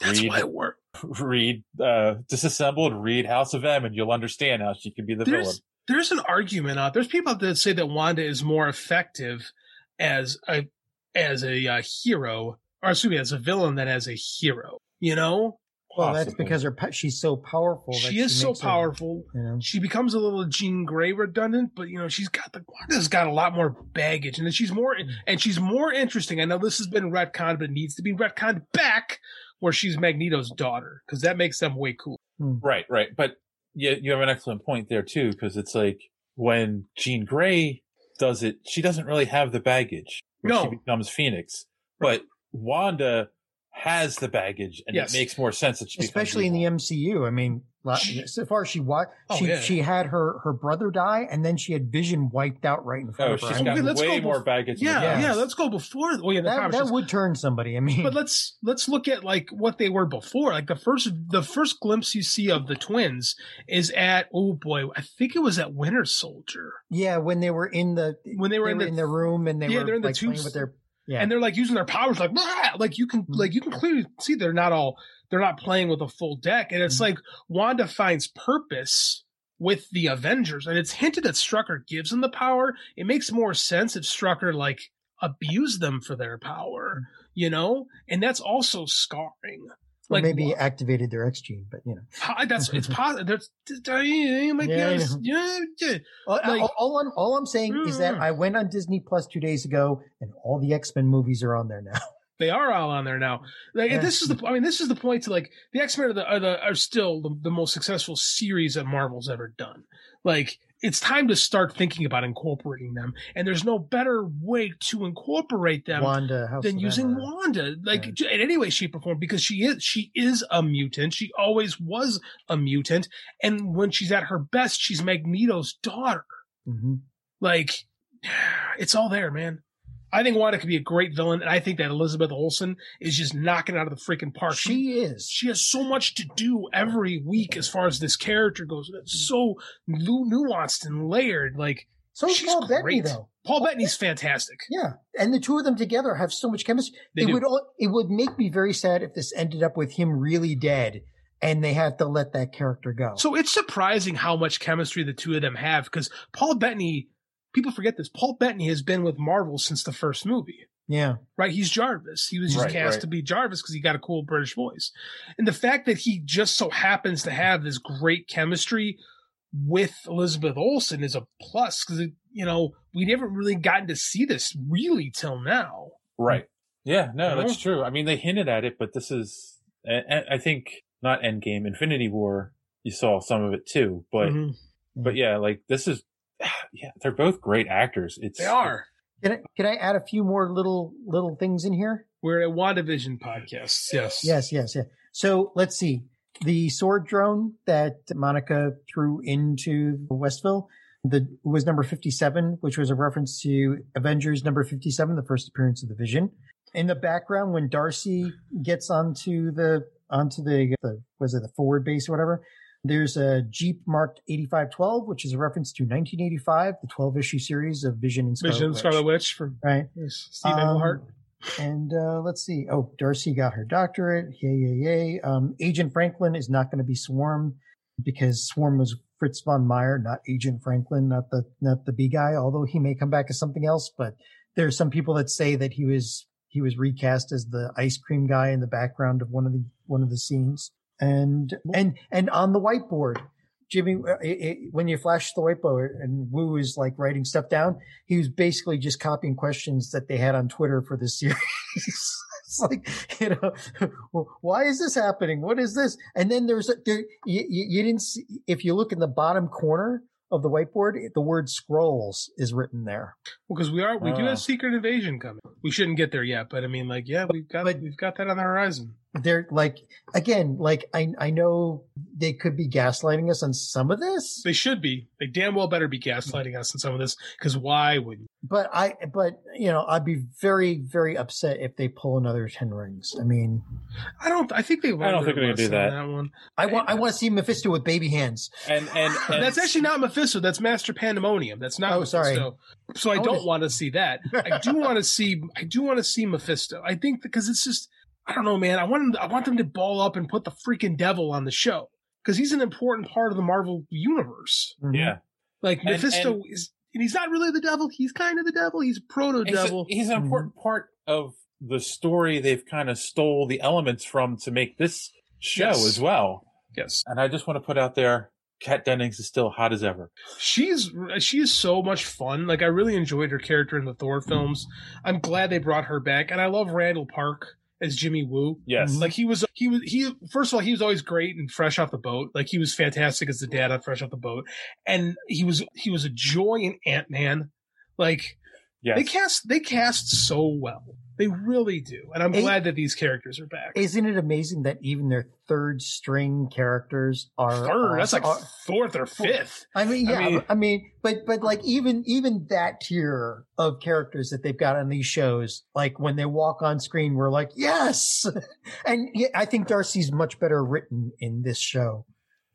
That's read, why it worked. read uh, disassembled, read House of M, and you'll understand how she could be the villain. There's there's an argument out. There's people that say that Wanda is more effective as a as a uh, hero, or excuse me, as a villain than as a hero. You know, well, that's because her pa- she's so powerful. that she is so makes her- powerful. you know. She becomes a little Jean Grey redundant, but you know she's got the Wanda's got a lot more baggage, and she's more and she's more interesting. I know this has been retconned, but it needs to be retconned back where she's Magneto's daughter because that makes them way cool. Hmm. Right, right. But you, you have an excellent point there too, because it's like when Jean Grey does it, she doesn't really have the baggage. when No. She becomes Phoenix. But Wanda has the baggage and Yes. it makes more sense that she becomes especially in the MCU. I mean, la- so far she wa- Oh, she yeah. she had her her brother die, and then she had Vision wiped out right in front Oh, of her. she's oh, I got let's way go more baggage. than Yeah, yeah. Let's go before. Oh yeah, that, that would turn somebody. I mean, But let's let's look at like what they were before. Like the first the first glimpse you see of the twins is at oh boy, I think it was at Winter Soldier. yeah, when they were in the when they were in the- the room and they Yeah, were they're in the like, playing tubes. with their yeah. And they're like using their powers like like you can mm-hmm. like you can clearly see they're not all they're not playing with a full deck. And it's mm-hmm. like Wanda finds purpose with the Avengers. And it's hinted that Strucker gives them the power. It makes more sense if Strucker like abused them for their power, mm-hmm. you know? And that's also scarring. Or Like maybe activated their X gene, but you know. That's it's possible. That's you might be Yeah, honest. know. Yeah, yeah. All, Like- all, all I'm all I'm saying is that Mm. I went on Disney Plus two days ago, and all the X Men movies are on there now. They are all on there now. Like Yeah. this is the. I mean, this is the point. To like the X Men are the are, the, are still the, the most successful series that Marvel's ever done. Like it's time to start thinking about incorporating them. And there's no better way to incorporate them Wanda, than using Wanda, like in any way, shape, or form, because she is she is a mutant. She always was a mutant, and when she's at her best, she's Magneto's daughter. mhm. Like, it's all there, man. I think Wanda could be a great villain, and I think that Elizabeth Olsen is just knocking out of the freaking park. She is. She has so much to do every week as far as this character goes. It's so nu- nuanced and layered. Like, So is she's Paul Bettany, though. Paul Bettany's fantastic. Yeah, and the two of them together have so much chemistry. They it do. would all, it would make me very sad if this ended up with him really dead, and they have to let that character go. So it's surprising how much chemistry the two of them have because Paul Bettany, people forget this. Paul Bettany has been with Marvel since the first movie. yeah, right? He's Jarvis. He was just Right, cast right. to be Jarvis because he got a cool British voice. And the fact that he just so happens to have this great chemistry with Elizabeth Olsen is a plus because, you know, we never really gotten to see this really till now. Right. Yeah, no, You know? that's true. I mean, they hinted at it, but this is, I, I- I think, not Endgame, Infinity War, you saw some of it too. But, Mhm. but yeah, like this is, yeah, they're both great actors. It's, They are. can I, can I add a few more little little things in here? We're at WandaVision podcasts. Yes. Yes, yes, yeah. So let's see. The sword drone that Monica threw into Westview the, was number 57, which was a reference to Avengers number 57, the first appearance of the Vision. In the background, when Darcy gets onto the onto the, the was it the forward base or whatever, there's a Jeep marked 8512, which is a reference to 1985, the 12 issue series of Vision and Scarlet Vision Witch. Scarlet Witch from Right. Steve Um, Englehart. And uh, let's see. Oh, Darcy got her doctorate. Yay, yay, yay. Um, Agent Franklin is not going to be Swarm because Swarm was Fritz von Meyer, not Agent Franklin, not the not the B guy. Although he may come back as something else, but there are some people that say that he was he was recast as the ice cream guy in the background of one of the one of the scenes. And and and on the whiteboard, Jimmy, uh, it, it, when you flash the whiteboard and Woo is like writing stuff down, he was basically just copying questions that they had on Twitter for this series. it's like, you know, why is this happening? What is this? And then there's a, there, you, you, you didn't see, if you look in the bottom corner of the whiteboard, the word Skrulls is written there. Well, because we are we do Oh. have Secret Invasion coming. We shouldn't get there yet, but I mean, like, yeah, we've got we've got that on the horizon. They're like, again, like I, I know they could be gaslighting us on some of this. They should be. They damn well better be gaslighting us on some of this. Because why would you? But I, but you know, I'd be very, very upset if they pull another Ten Rings. I mean, I don't. I think they. I don't think they're gonna do that. that one. I want, I want to see Mephisto with baby hands. And and, and That's actually not Mephisto. That's Master Pandemonium. That's not. Oh, Mephisto. sorry. So I don't want to see that. I do want to see. I do want to see Mephisto. I think because it's just. I don't know, man. I want them. I want them to ball up and put the freaking devil on the show because he's an important part of the Marvel universe. Mm-hmm. yeah. Like And- Mephisto and- is. And he's not really the devil. He's kind of the devil. He's a proto devil. he's an important mm-hmm. part of the story they've kind of stole the elements from to make this show Yes. as well. Yes. And I just want to put out there, Kat Dennings is still hot as ever. She's she is so much fun. Like I really enjoyed her character in the Thor films. I'm glad they brought her back, and I love Randall Park as Jimmy Woo. Yes. Mm-hmm. Like he was he was he first of all he was always great and fresh off the boat. Like he was fantastic as the dad on Fresh Off the Boat, and he was he was a joy in Ant Man. Like Yes. they cast they cast so well. They really do, and I'm Hey- glad that these characters are back. Isn't it amazing that even their third string characters are Third, that's like are- fourth or fifth. I mean, I yeah, mean- I mean, but but like even even that tier of characters that they've got on these shows, like when they walk on screen, we're like, yes. And yeah, I think Darcy's much better written in this show.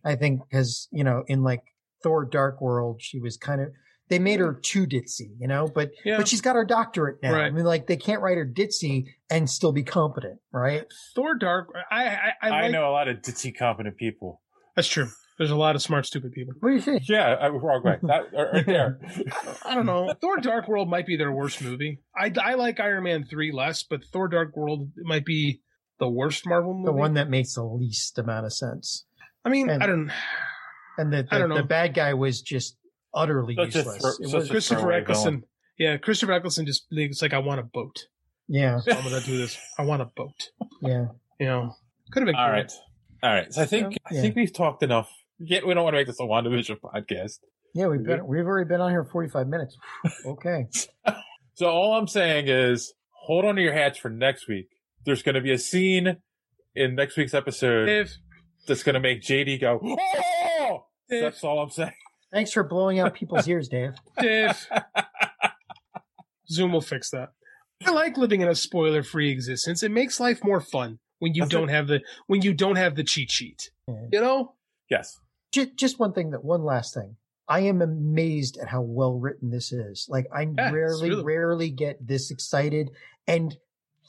I think because you know, in like Thor: Dark World, she was kind of they made her mm. too ditzy, you know, but Yeah. but she's got her doctorate now. I mean, like they can't write her ditzy and still be competent, right? Thor Dark. I I, I, I, like, know a lot of ditzy competent people. that's true. There's a lot of smart, stupid people. What do you think? Yeah, I, wrong way. That right right there. I don't know. Thor Dark World might be their worst movie. I, I like Iron Man 3 less, but Thor Dark World might be the worst Marvel movie. The one that makes the least amount of sense. I mean, and- I don't And the, I don't know. the bad guy was just utterly Such useless. thro- It was- Christopher throwaway Eccleston. Yeah, Christopher Eccleston just it's like I want a boat. yeah, So I'm gonna do this. I want a boat. yeah. You know, could have been All cool. right. All right. So I think I Yeah. think we've talked enough. Yeah, we don't want to make this a WandaVision podcast. Yeah, we've been we've already been on here forty five minutes. Okay. So all I'm saying is hold on to your hats for next week. There's going to be a scene in next week's episode If that's going to make JD go, oh! Dave. That's all I'm saying. Thanks for blowing out people's ears, Dave. Dave, Zoom will fix that. I like living in a spoiler-free existence. It makes life more fun when you That's don't have the when you don't have the cheat sheet. You know? Yes. Just, just one thing that one last thing. I am amazed at how well written this is. Like I it's rarely, really- rarely get this excited and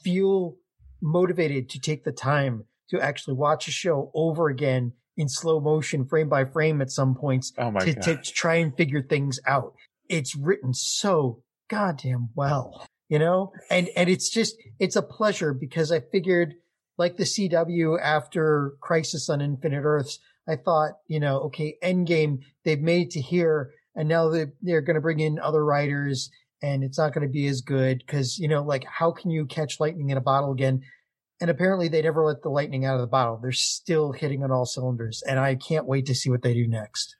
feel motivated to take the time to actually watch a show over again in slow motion, frame by frame at some points Oh my to, god. to try and figure things out. It's written so goddamn well, you know? And, and it's just, it's a pleasure because I figured like the CW after Crisis on Infinite Earths, I thought, you know, okay, Endgame, they've made it to here and now they, they're going to bring in other writers and it's not going to be as good because, you know, like how can you catch lightning in a bottle again? And apparently they never let the lightning out of the bottle. They're still hitting on all cylinders and I can't wait to see what they do next.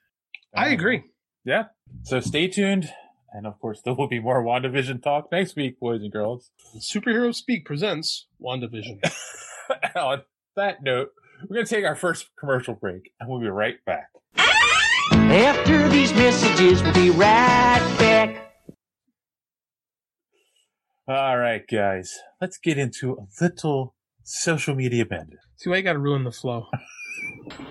I um, agree. Yeah. So stay tuned. And of course, there will be more WandaVision talk next week, boys and girls. Superhero Speak presents WandaVision. On that note, we're going to take our first commercial break and we'll be right back. After these messages, we'll be right back. All right, guys, let's get into a little social media bender. See why you gotta ruin the flow.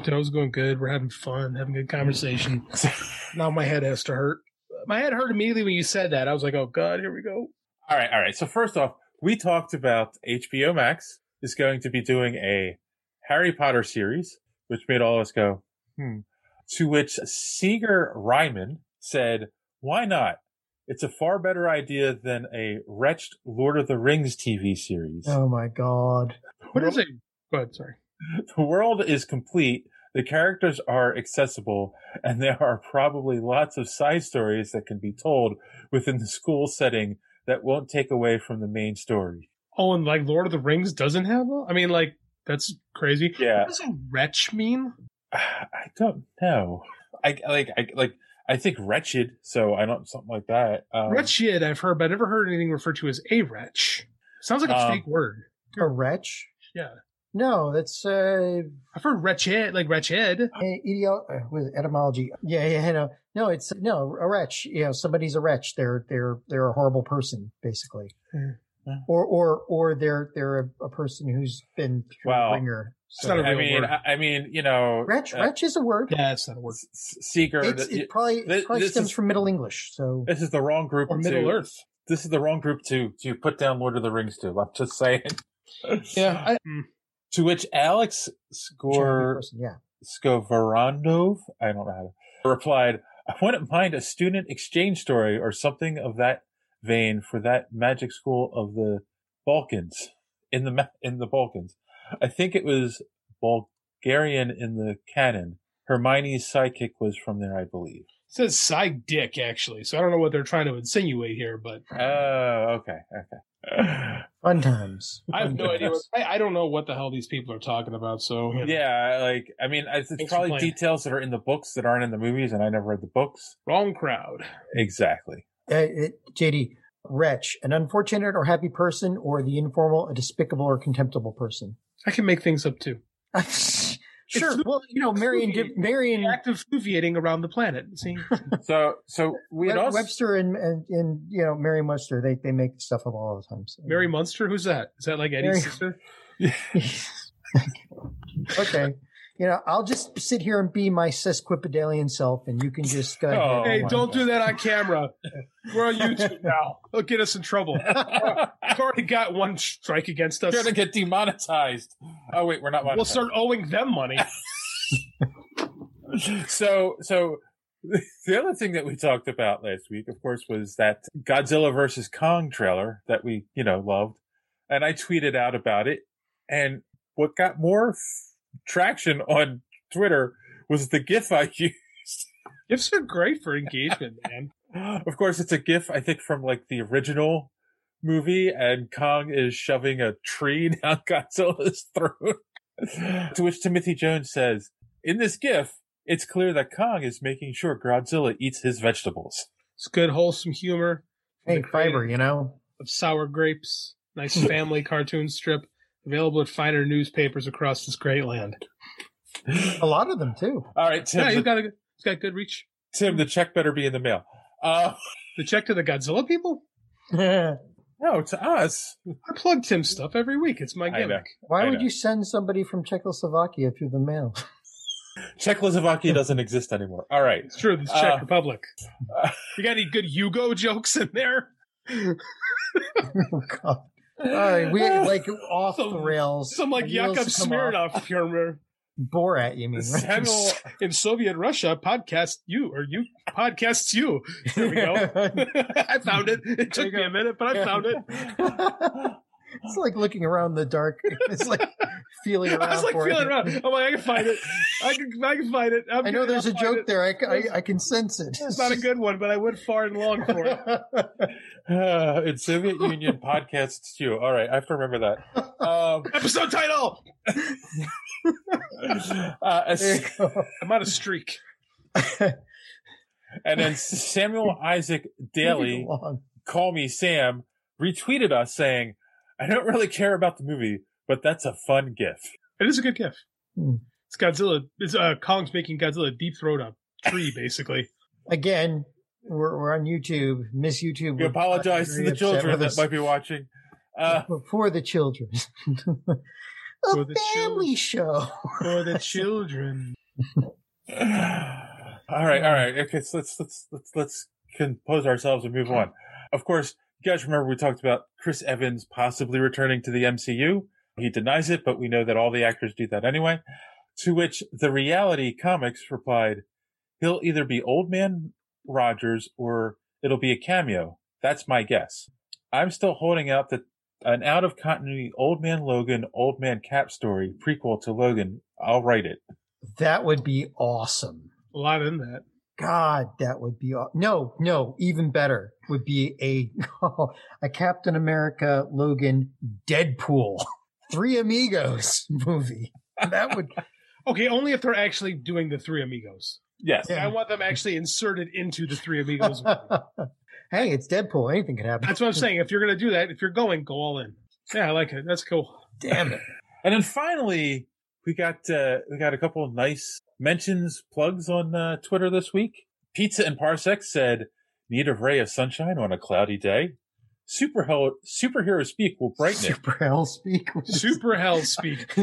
I was going good. We're having fun, having good conversation. now my head has to hurt. My head hurt immediately when you said that. I was like, oh god, here we go. All right, all right. So first off, we talked about HBO Max is going to be doing a Harry Potter series, which made all of us go, hmm. To which Seeger Ryman said, "Why not? It's a far better idea than a wretched Lord of the Rings TV series. Oh my God. What is it? Go ahead, sorry. The world is complete. The characters are accessible, and there are probably lots of side stories that can be told within the school setting that won't take away from the main story. Oh, and like Lord of the Rings doesn't have one? I mean, like, that's crazy. Yeah. What does a wretch mean? I don't know. I like I like I think wretched, so I don't something like that. Um, Wretched, I've heard, but I never heard anything referred to as a wretch. Sounds like a Um, fake word. A wretch? Yeah. No, that's uh, I've heard wretched, like wretched. idio- uh, with etymology. Yeah, yeah, no, no, it's no a wretch. You know, somebody's a wretch. They're they're they're a horrible person, basically, or or or they're they're a, a person who's been through Well, ringer. It's not a I real mean, word. I, I mean, you know, Wretch, uh, wretch is a word. Yeah, it's not a word. Seeger. It's, it probably, it probably this stems is- from Middle English. So This is the wrong group Or to- Middle Earth. This is the wrong group to to put down Lord of the Rings to. I'm just saying. Yeah. I, mm. To which Alex Skor person, yeah. Skovarandov, I don't know how to, replied, I wouldn't mind a student exchange story or something of that vein for that magic school of the Balkans in the in the Balkans. I think it was Bulgarian in the canon. Hermione's sidekick was from there, I believe. It says side dick, actually. So I don't know what they're trying to insinuate here, but Oh, okay, okay. fun times. I have no idea. What, I, I don't know what the hell these people are talking about. So you know. Yeah, like I mean, it's, it's probably details that are in the books that aren't in the movies, and I never read the books. wrong crowd. Exactly. Uh, it, JD, wretch, an unfortunate or happy person, or the informal, a despicable or contemptible person. I can make things up too. sure. Well, you know, Marion, did, Marion, active fluviating around the planet. See, So, so we had also Webster and, and and you know Merriam Webster, they they make stuff up all the time. So. Mary Munster. Who's that? Is that like Eddie's Mary- sister? okay. You know, I'll just sit here and be my sesquipedalian self, and you can just go. Oh, hey, don't do that on camera. We're on YouTube now. It'll get us in trouble. I've already got one strike against us. We're gonna get demonetized. Oh wait, we're not monetized. We'll start owing them money. so, so the other thing that we talked about last week, of course, was that Godzilla versus Kong trailer that we, you know, loved, and I tweeted out about it. And what got more f- traction on Twitter was the GIF I used. GIFs are great for engagement, man. Of course, it's a GIF I think from like the original movie, and Kong is shoving a tree down Godzilla's throat. to which Timothy Jones says, "In this GIF, it's clear that Kong is making sure Godzilla eats his vegetables." It's good, wholesome humor. Hey, fiber, you know. Of sour grapes. Nice family cartoon strip. Available at finer newspapers across this great land. A lot of them too. All right, Tim. Yeah, he's the, got a, he's got good reach. Tim, the check better be in the mail. Uh, The check to the Godzilla people? No, to us. I plug Tim's stuff every week. It's my gimmick. Why would you send somebody from Czechoslovakia through the mail? Czechoslovakia doesn't exist anymore. All right. It's true. It's Czech Uh, Republic. You got any good Hugo jokes in there? oh, God. All right, we like off the rails. Some like Yakov. Smirnoff humor. Borat, you mean? Right? Samuel in Soviet Russia podcast you or you podcasts you. There we go. I found it. It took me a minute, but I found it. It's like looking around the dark. It's like feeling around I was like for feeling it. around. I'm like, I can find it. I can, I can find it. I'm I know gonna there's a joke it. there. I can sense it. It's not a good one, but I went far and long for it. Uh, in Soviet Union podcasts too. All right, I have to remember that. Um, Episode title. uh, as- I'm on a streak. and then Samuel Isaac Daly, call me Sam, retweeted us saying, "I don't really care about the movie, but that's a fun gif." It is a good gif. Hmm. It's Godzilla. It's uh, Kong's making Godzilla deep throat a tree, basically. Again, we're, we're on YouTube. Miss YouTube. We apologize to the children with that might be watching. Uh, for the children. a For the family show. For the children. all right, all right. Okay, so let's let's let's let's compose ourselves and move on. Of course, you guys remember we talked about Chris Evans possibly returning to the MCU. He denies it, but we know that all the actors do that anyway. To which the Reality Comics replied, "He'll either be Old Man Rogers or it'll be a cameo. That's my guess. I'm still holding out that an out of continuity Old Man Logan, Old Man Cap story prequel to Logan. I'll write it." That would be awesome. A lot in that. God, that would be aw- no, no. Even better would be a a Captain America Logan Deadpool Three Amigos movie. That would Okay, only if they're actually doing the Three Amigos. Yes. I want them actually inserted into the Three Amigos. hey, it's Deadpool. Anything could happen. That's what I'm saying. If you're going to do that, if you're going, go all in. Yeah, I like it. That's cool. Damn it. And then finally, we got uh, we got a couple of nice mentions, plugs on uh, Twitter this week. Pizza and Parsec said, "Need a ray of sunshine on a cloudy day." Super hell, superhero speak will brighten it. Super Hell Speak. Super Hell Speak.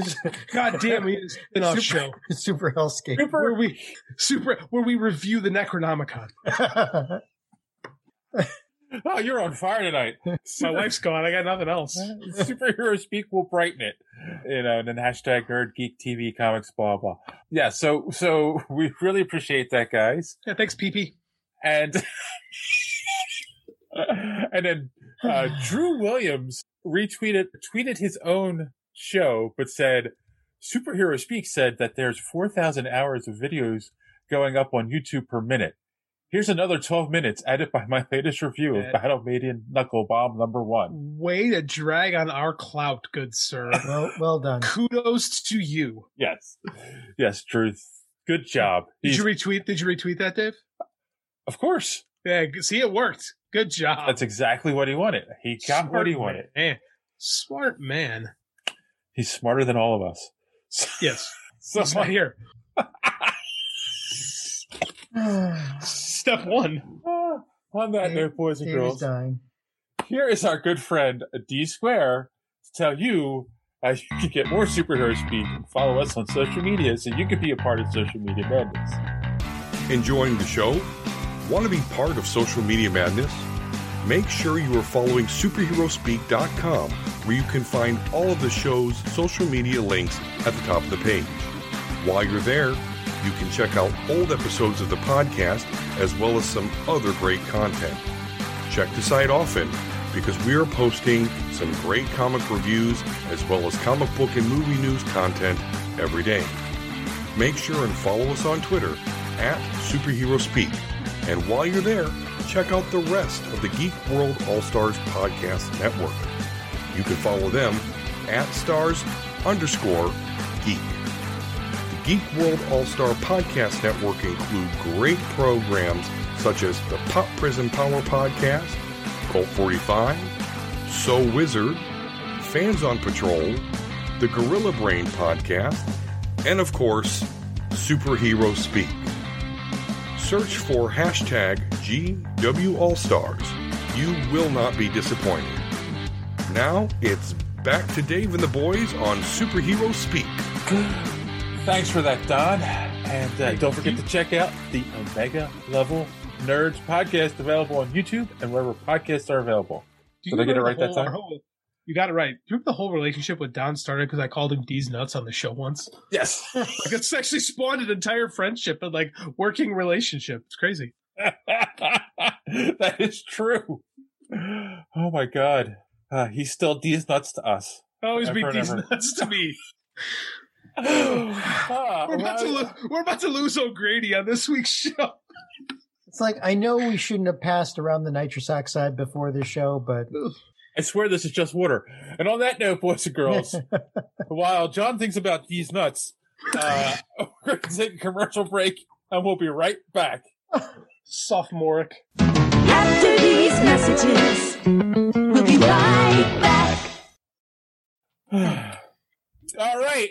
God damn, we need a spin-off show. Super Hellscape. Where we super where we review the Necronomicon. Oh, you're on fire tonight. My wife's gone. I got nothing else. Superhero speak will brighten it. You know, and then hashtag nerd geek TV comics, blah, blah. Yeah. So, so we really appreciate that, guys. Yeah, thanks, PP. And, and then, uh, Drew Williams retweeted, tweeted his own show, but said, Superhero Speak said that there's 4,000 hours of videos going up on YouTube per minute. Here's another 12 minutes added by my latest review of Battle Maiden Knuckle Bomb number one. Way to drag on our clout, good sir. Well, well done. Kudos to you. Yes. Yes, Truth. Good job. Did He's- you retweet? Did you retweet that, Dave? of course. Yeah. See, it worked. Good job. That's exactly what he wanted. He got what he Smart wanted. Man. Smart man. He's smarter than all of us. Yes. So He's not here. Step one. Ah, on that note, boys and girls, dying. here is our good friend D Square to tell you how you can get more superhero speak and follow us on social media so you can be a part of social media madness. Enjoying the show? Want to be part of social media madness? Make sure you are following superheroespeak.com where you can find all of the show's social media links at the top of the page. While you're there, you can check out old episodes of the podcast as well as some other great content. Check the site often because we are posting some great comic reviews as well as comic book and movie news content every day. Make sure and follow us on Twitter at Superhero Speak. And while you're there, check out the rest of the Geek World All Stars Podcast Network. You can follow them at stars underscore geek. Geek World All Star Podcast Network include great programs such as the Pop Prison Power Podcast, Colt 45, So Wizard, Fans on Patrol, the Gorilla Brain Podcast, and of course, Superhero Speak. Search for hashtag GW All Stars. You will not be disappointed. Now it's back to Dave and the boys on Superhero Speak. Thanks for that, Don. And uh, don't forget to check out the Omega Level Nerds podcast available on YouTube and wherever podcasts are available. Do Did I get it right the that time? whole- you got it right. Do you remember the whole relationship with Don started because I called him D's nuts on the show once? Yes. like it's actually spawned an entire friendship and like working relationship. It's crazy. that is true. Oh my god. Uh, he's still D's nuts to us. Always be Ever and D's nuts to me. Ah, we're, about to lo- we're about to lose O'Grady on this week's show. It's like I know we shouldn't have passed around the nitrous oxide before this show, but I swear this is just water. And on that note, boys and girls, while John thinks about these nuts, uh, we're going to take a commercial break and we'll be right back. Sophomoric. After these messages, we'll be right back. All right.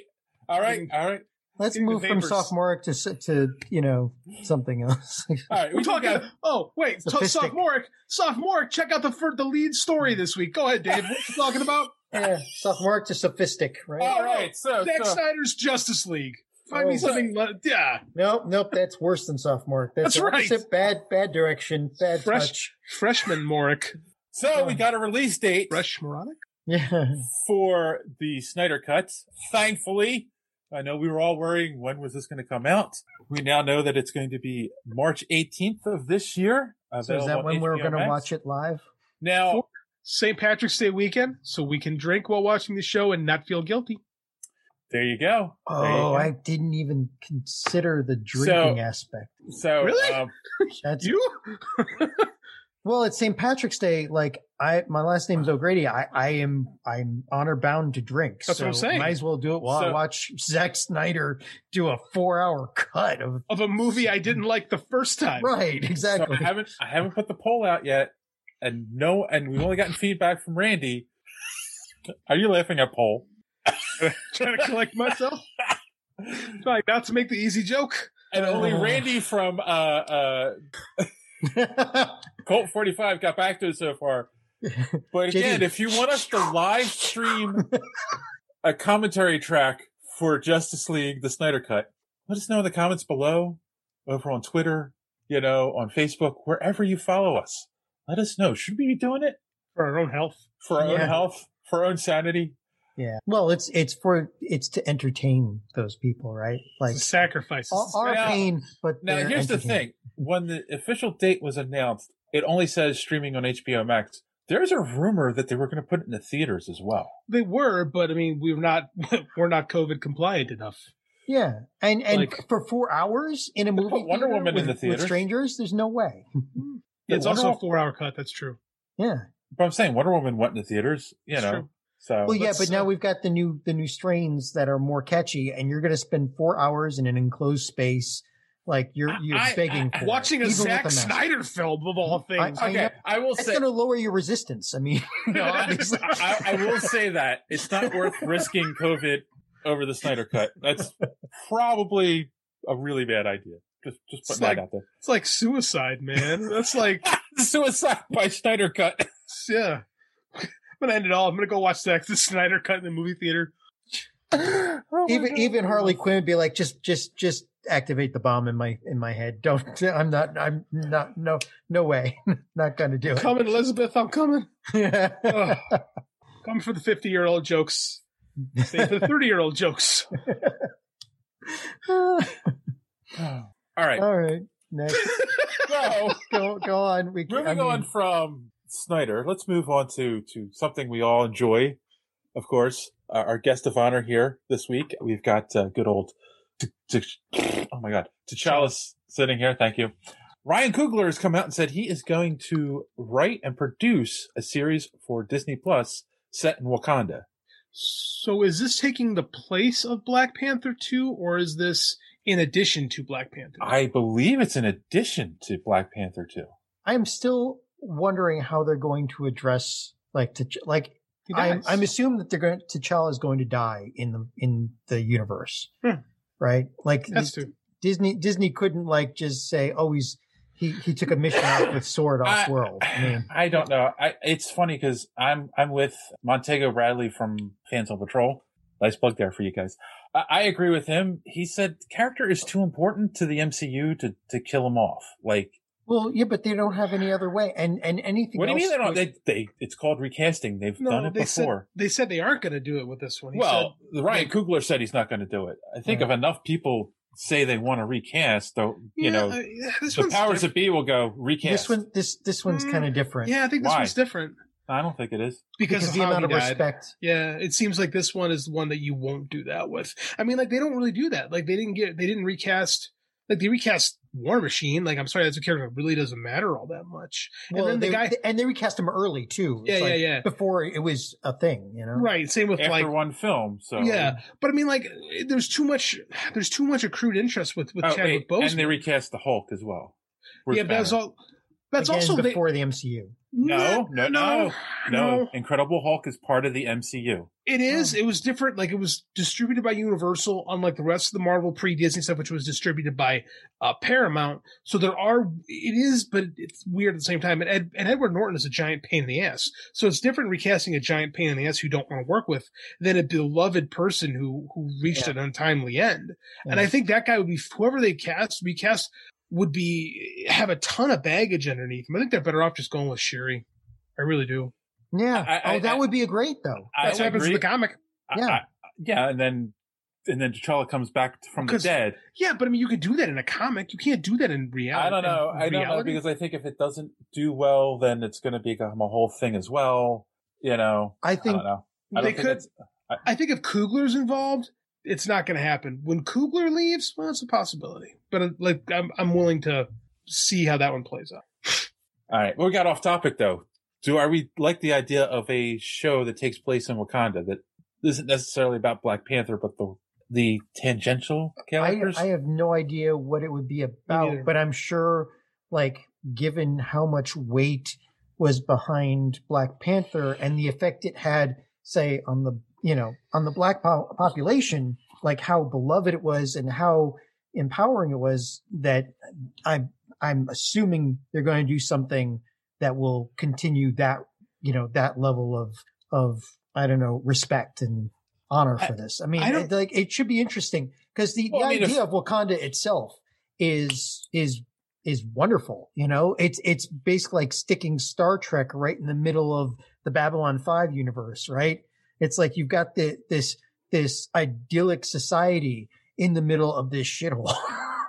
All right. Mm. All right. let's Getting move from vapors. sophomoric to to you know something else. All right. We're talking. oh wait, so sophomoric. Sophomoric. Check out the fir- the lead story this week. Go ahead, Dave. What you talking about? yeah, sophomoric to sophistic, right? All right. So, Zack so Snyder's Justice League. Find oh, me Oh. something. le- Yeah, Nope, nope, that's worse than sophomoric. That's, That's right. opposite, Bad, bad direction, bad fresh touch. freshman Moric. so we got a release date Fresh moronic. Yeah, for the Snyder Cut. Thankfully, I know we were all worrying when was this going to come out. We now know that it's going to be March 18th of this year. so is that on when we're going to watch it live? Now, St. Patrick's Day weekend, so we can drink while watching the show and not feel guilty. There you go. There you Oh, go. I didn't even consider the drinking aspect. So Really? um, That's You? well, it's St. Patrick's Day. Like I, my last name's O'Grady. I, I am, I'm honor bound to drink. That's what I'm so saying. Might as well do it while I So- watch Zack Snyder do a four hour cut of. Of a movie I didn't like the first time. Right, so exactly. I haven't I haven't put the poll out yet, and no, and we've only gotten feedback from Randy. Are you laughing at poll? Trying to collect myself. Trying not to make the easy joke. And only Oh. Randy from uh uh Colt 45 got back to us so far. But again, if you want us to live stream a commentary track for Justice League, the Snyder Cut, let us know in the comments below, over on Twitter, you know, on Facebook, wherever you follow us. Let us know. Should we be doing it For our own health. for our Yeah. own health, for our own sanity? yeah. Well, it's it's for it's to entertain those people, right? Like It's a sacrifice. our, our Now- pain, but Now, here's the thing. When the official date was announced, it only says streaming on HBO Max. There's a rumor that they were going to put it in the theaters as well. They were, but I mean, we're not we're not COVID compliant enough. Yeah, and and Like- for four hours in a movie put Wonder theater Woman in with, the with strangers, there's no way. Yeah, it's Wonder also a four hour cut. That's true. Yeah. But I'm saying Wonder Woman went in the theaters, you It's know. true. So Well, yeah, but now uh, we've got the new the new strains that are more catchy, and you're going to spend four hours in an enclosed space, like you're you're I- begging I- for Watching it, a Zack. Snyder film of all things. I okay, know. I will It's say going to lower your resistance. I mean, you know. I, I will say that it's not worth risking COVID over the Snyder cut. That's probably a really bad idea. Just just putting like- that out there. it's like suicide, man. That's like Suicide by Snyder cut. yeah. I'm gonna end it all. I'm gonna go watch the Snyder cut in the movie theater. Oh even even Harley Quinn would be like, just just just activate the bomb in my in my head. Don't. I'm not. I'm not. No. No way. not going to do it. Coming, Elizabeth. I'm coming. Yeah. Ugh. Come for the 50 year old jokes. Stay for the 30 year old jokes. All right. All right. Next. So go go on. We moving I mean, on from Snyder, let's move on to to something we all enjoy. Of course, uh, our guest of honor here this week, we've got uh, good old. T- T- oh my God, T'Challa's sitting here. Thank you. Ryan Coogler has come out and said he is going to write and produce a series for Disney Plus set in Wakanda. So is this taking the place of Black Panther 2 or is this in addition to Black Panther? I believe it's in addition to Black Panther 2. I am still wondering how they're going to address like to like. I'm. I'm assuming that they're going T'Challa is going to die in the in the universe, Hmm. right? Like. Disney Disney couldn't like just say, oh, he's he he took a mission out with Sword off world. I mean, I don't know. I, it's funny because I'm I'm with Montego Bradley from Fans on Patrol. Nice plug there for you guys. I, I agree with him. He said character is too important to the MCU to to kill him off. Like, well, yeah, but they don't have any other way, and and anything. what do you mean they don't? would- They, they it's called recasting. They've No, done it they before. said they said they aren't going to do it with this one. He well, said, Ryan Coogler said he's not going to do it. I think Yeah. if enough people say they want to recast, though, you yeah, know, uh, yeah, this the powers diff- that be will go recast. this one this this one's Mm, kind of different. Yeah, I think this Why? one's different I don't think it is. because, because of the amount of died. respect. Yeah, it seems like this one is the one that you won't do that with. I mean, like they don't really do that. Like they didn't get, they didn't recast. Like they recast War Machine. Like I'm sorry, that's a character that really doesn't matter all that much. Well, and then they, the guy, and they recast him early too. It's Yeah, yeah, like yeah. Before it was a thing, you know. right? Same with After like one film, so Yeah, but I mean, like, there's too much. There's too much accrued interest with with Oh, Chadwick Boseman. and they recast the Hulk as well. Bruce yeah, but that's all. That's Again, also they, before the MCU. No, no, no, no, no. Incredible Hulk is part of the MCU. It is. It was different. Like it was distributed by Universal, unlike the rest of the Marvel pre-Disney stuff, which was distributed by uh, Paramount. So there are. It is, but it's weird at the same time. And, Ed, and Edward Norton is a giant pain in the ass. So it's different recasting a giant pain in the ass who you don't want to work with than a beloved person who who reached Yeah. an untimely end. And I think that guy would be whoever they cast recast would be have a ton of baggage underneath him. I think they're better off just going with Shuri. I really do. Yeah. I- I- oh, that I- would be a great though. I That's what happens in agree. the comic. I- Yeah. I- yeah, and then and then T'Challa comes back from the dead. Yeah, but I mean, you could do that in a comic. You can't do that in reality. I don't know. I don't know because I think if it doesn't do well, then it's going to become a whole thing as well. You know, I I think don't know. I They don't could- I- I think if Coogler's involved, it's not going to happen. When Coogler leaves, well, it's a possibility. But uh, like, I'm I'm willing to see how that one plays out. All right, well, we got off topic though. Do are we like the idea of a show that takes place in Wakanda that isn't necessarily about Black Panther, but the the tangential I, characters? I have no idea what it would be neither. about, but I'm sure, like, given how much weight was behind Black Panther and the effect it had, say, on the you know on the black po- population, like how beloved it was and how empowering it was, that I'm I'm assuming they're going to do something that will continue that you know that level of of I don't know respect and honor for this. I mean, I it, like it should be interesting because the, Well, the I mean, if- idea of Wakanda itself is is is wonderful. You know, it's it's basically like sticking Star Trek right in the middle of the Babylon Five universe, right? It's like you've got the this this idyllic society in the middle of this shithole,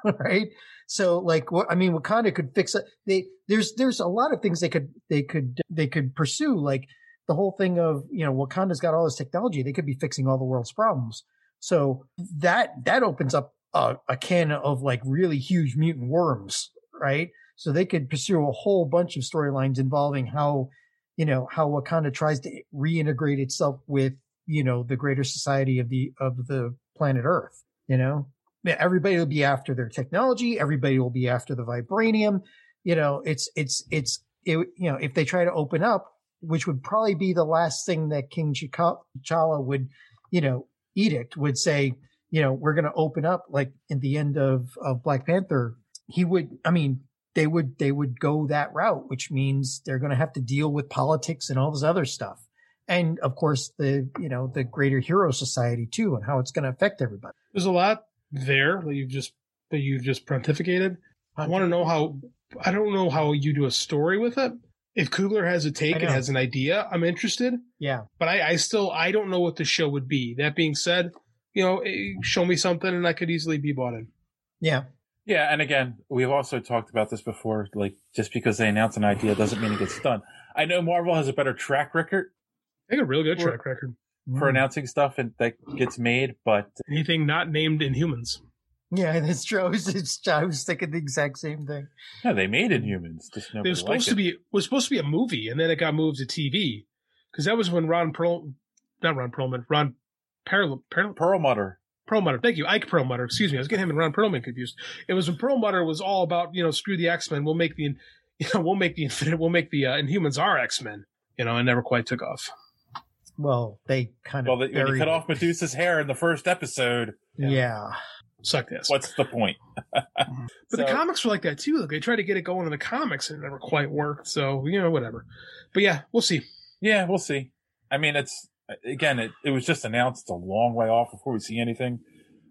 right? So like what I mean, Wakanda could fix it. They there's there's a lot of things they could they could they could pursue, like the whole thing of you know Wakanda's got all this technology. They could be fixing all the world's problems. So that that opens up a, a can of like really huge mutant worms, right? So they could pursue a whole bunch of storylines involving how you know how Wakanda tries to reintegrate itself with you know the greater society of the of the planet Earth. You know, everybody will be after their technology. Everybody will be after the vibranium. You know, it's it's it's it, you know if they try to open up, which would probably be the last thing that King T'Challa would, you know, edict would say, you know, we're going to open up like in the end of of Black Panther. He would, I mean, they would they would go that route, which means they're going to have to deal with politics and all this other stuff, and of course the you know the greater hero society too, and how it's going to affect everybody. There's a lot there that you've just that you've just pontificated. I want to know how. I don't know how you do a story with it. If Coogler has a take and has an idea, I'm interested. Yeah, But I, I still I don't know what the show would be. That being said, you know, eh, show me something and I could easily be bought in. yeah, Yeah, and again, we've also talked about this before. Like, just because they announce an idea doesn't mean it gets done. I know Marvel has a better track record They got a real good For- track record. for mm-hmm. announcing stuff and that gets made, but Anything not named Inhumans. yeah, that's true. I was, it's, I was thinking the exact same thing. Yeah, they made Inhumans. Just It was supposed liked to it. be was supposed to be a movie, and then it got moved to TV because that was when Ron Perl, not Ron Perlman, Ron Perl, Perl, Perlmutter. Perlmutter. Thank you, Ike Perlmutter. Excuse me, I was getting him and Ron Perlman confused. It was when Perlmutter was all about you know screw the X Men, we'll make the you know we'll make the Infinite, we'll make the uh, Inhumans are X Men. You know, and never quite took off. Well, they kind of Well, they, when you cut it. off Medusa's hair in the first episode, Yeah. Suck this. what's the point? But the comics were like that too. Like they tried to get it going in the comics and it never quite worked. So you know, whatever. But yeah, we'll see. Yeah, we'll see. I mean, it's again, it, it was just announced a long way off before we see anything.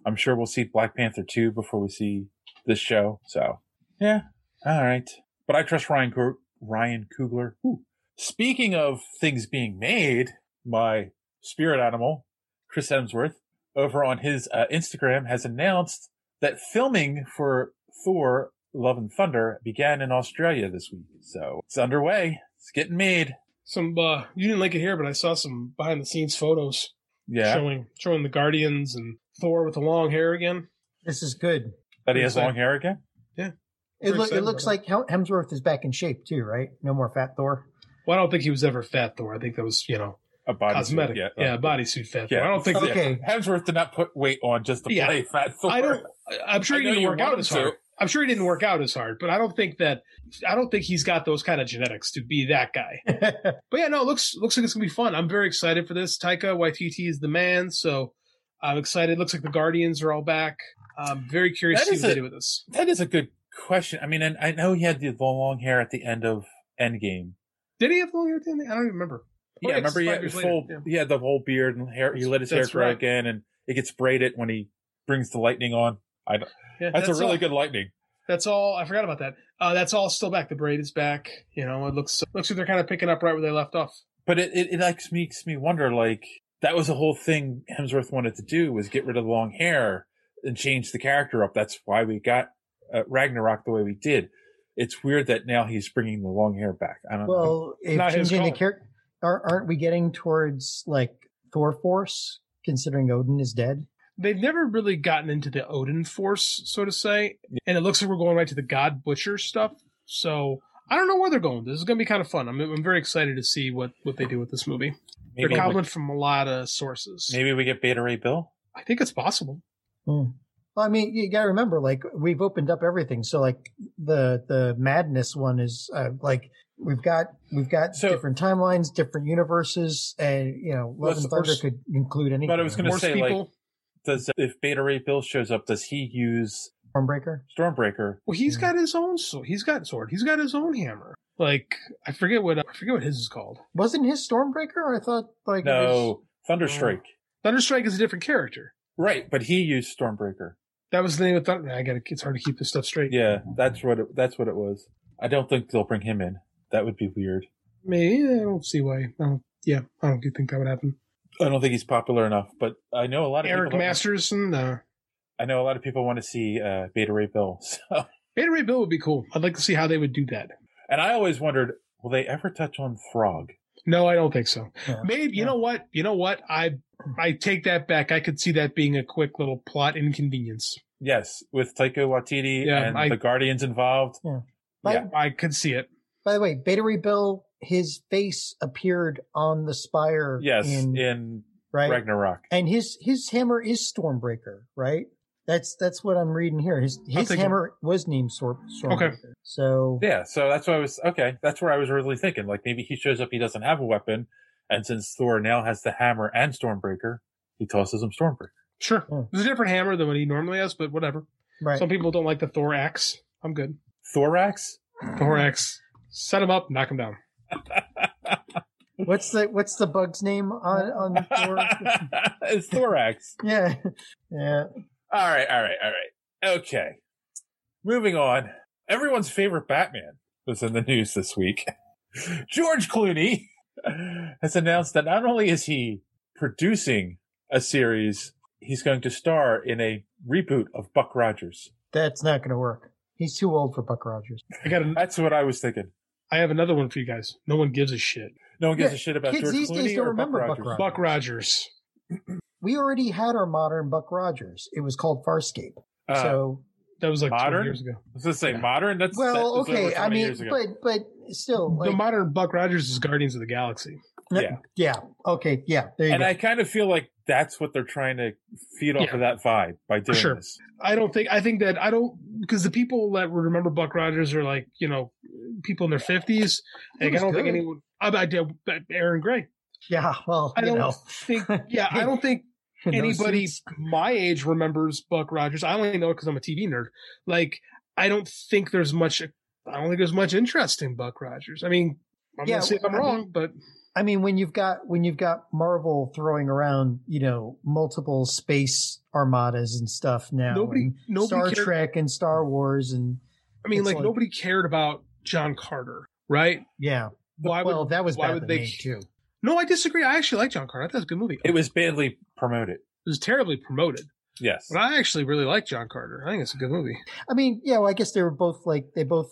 I'm sure we'll see Black Panther 2 before we see this show. So, yeah, all right. But I trust Ryan Coo- Ryan Coogler. Ooh. Speaking of things being made, my spirit animal, Chris Hemsworth, over on his uh, Instagram has announced that filming for Thor Love and Thunder began in Australia this week. So it's underway. It's getting made. Some uh you didn't like it here, but I saw some behind the scenes photos Yeah. showing showing the Guardians and Thor with the long hair again. This is good. That he has long hair again? Yeah. It, Very loo- it looks like Hem- Hemsworth is back in shape too, right? No more fat Thor. Well, I don't think he was ever fat Thor. I think that was, you know, A body cosmetic. Suit, yeah, bodysuit fat Thor. Yeah. I don't think Okay. Hemsworth did not put weight on just to Yeah. play Fat Thor. I don't I- I'm sure I he didn't you work out him as to. hard. I'm sure he didn't work out as hard, but I don't think that I don't think he's got those kind of genetics to be that guy. But yeah, no, it looks looks like it's gonna be fun. I'm very excited for this. Taika Waititi is the man, so I'm excited. Looks like the Guardians are all back. I'm very curious That to see what they do with this. That is a good question. I mean, and I know he had the long hair at the end of Endgame. Did he have long hair at the end? I don't even remember. Oh, Yeah, remember he had his full, Yeah. he had the whole beard and hair. He let his hair grow right. again, and it gets braided when he brings the lightning on. I don't- Yeah, that's, a really all. good lightning. That's all. I forgot about that. Uh, that's all still back. The braid is back. You know, it looks looks like they're kind of picking up right where they left off. But it, it, it like makes me wonder, like, that was the whole thing Hemsworth wanted to do was get rid of the long hair and change the character up. That's why we got uh, Ragnarok the way we did. It's weird that now he's bringing the long hair back. I don't know. well, if Not his changing the call. character, aren't we getting towards like Thor Force, considering Odin is dead? They've never really gotten into the Odin Force, so to say, and it looks like we're going right to the God Butcher stuff. So I don't know where they're going. This is going to be kind of fun. I'm, I'm very excited to see what what they do with this movie. Maybe they're we- from a lot of sources. Maybe we get Beta Ray Bill. I think it's possible. Hmm. Well, I mean, you got to remember, like we've opened up everything. So, like the the madness one is uh, like we've got we've got different timelines, different universes, and you know, Love and Thunder could include anything. But I was going to say, like, does if Beta Ray Bill shows up, does he use Stormbreaker? Stormbreaker. Well, he's got his own sword. He's got sword. He's got his own hammer. Like I forget what I forget what his is called. wasn't his Stormbreaker? I thought like it was- No, Thunderstrike. Oh. Thunderstrike is a different character. Right, but he used Stormbreaker. That was the name of Thunder. I got it's hard to keep this stuff straight. Yeah, that's what it, that's what it was. I don't think they'll bring him in. That would be weird. Maybe I don't see why. I don't, yeah, I don't think that would happen. I don't think he's popular enough. But I know a lot of Eric people. Masterson. Uh, I know a lot of people want to see uh, Beta Ray Bill. So, Beta Ray Bill would be cool. I'd like to see how they would do that. and I always wondered, will they ever touch on Frog? No, I don't think so. Maybe you know what? You know what? I I take that back. I could see that being a quick little plot inconvenience. Yes, with Taika Waititi Yeah, and I- the Guardians involved. Yeah. Yeah, I could see it. By the way, Beta Ray Bill, his face appeared on the spire. Yes, in, in right? Ragnarok. and his his hammer is Stormbreaker, right? That's that's what I'm reading here. His his take it. hammer was named Storm, Stormbreaker. Okay. So Yeah, so that's what I was okay. That's where I was originally thinking. Like maybe he shows up, he doesn't have a weapon, and since Thor now has the hammer and Stormbreaker, he tosses him Stormbreaker. Sure, hmm. it's a different hammer than what he normally has, but whatever. Right. Some people don't like the Thorax. I'm good. Thorax. Thorax. Set him up, knock him down. What's the what's the bug's name on on Thor? it's Thorax. yeah, yeah. All right, all right, all right. Okay. Moving on. Everyone's favorite Batman was in the news this week. George Clooney has announced that not only is he producing a series, he's going to star in a reboot of Buck Rogers. That's not going to work. He's too old for Buck Rogers. I got. That's what I was thinking. I have another one for you guys. No one gives a shit. No one gives Yeah, a shit about kids George these days Clooney don't or Buck remember Buck Rogers. Rogers. Buck Rogers. We already had our modern Buck Rogers. It was called Farscape. Uh, so that was like 20 modern years ago. I was going to say modern. That's well, that was over okay. 20 I mean, but but still, like, the modern Buck Rogers is Guardians of the Galaxy. Yeah. yeah. Okay, yeah. There you and go. I kind of feel like that's what they're trying to feed off Yeah. of that vibe by doing Sure. this. I don't think I think that I don't because the people that remember Buck Rogers are like you know people in their fifties. Like, I don't think good. anyone. I, I did Aaron Gray. yeah. Well, I you don't know. think. Yeah, I don't think anybody my age remembers Buck Rogers. I only know it because I'm a TV nerd. Like I don't think there's much. I don't think there's much interest in Buck Rogers. I mean, I'm Yeah, gonna say if I'm I mean- wrong, but I mean, when you've got when you've got Marvel throwing around, you know, multiple space armadas and stuff now, Nobody- and nobody Star cared- Trek and Star Wars, and I mean, like, like- nobody cared about John Carter, right? yeah. Why well, would that was why bad would they? me, too. No, I disagree. I actually like John Carter. I thought it was a good movie. It was badly promoted. It was terribly promoted, Yes. but I actually really like John Carter. I think it's a good movie. I mean, yeah. Well, I guess they were both like they both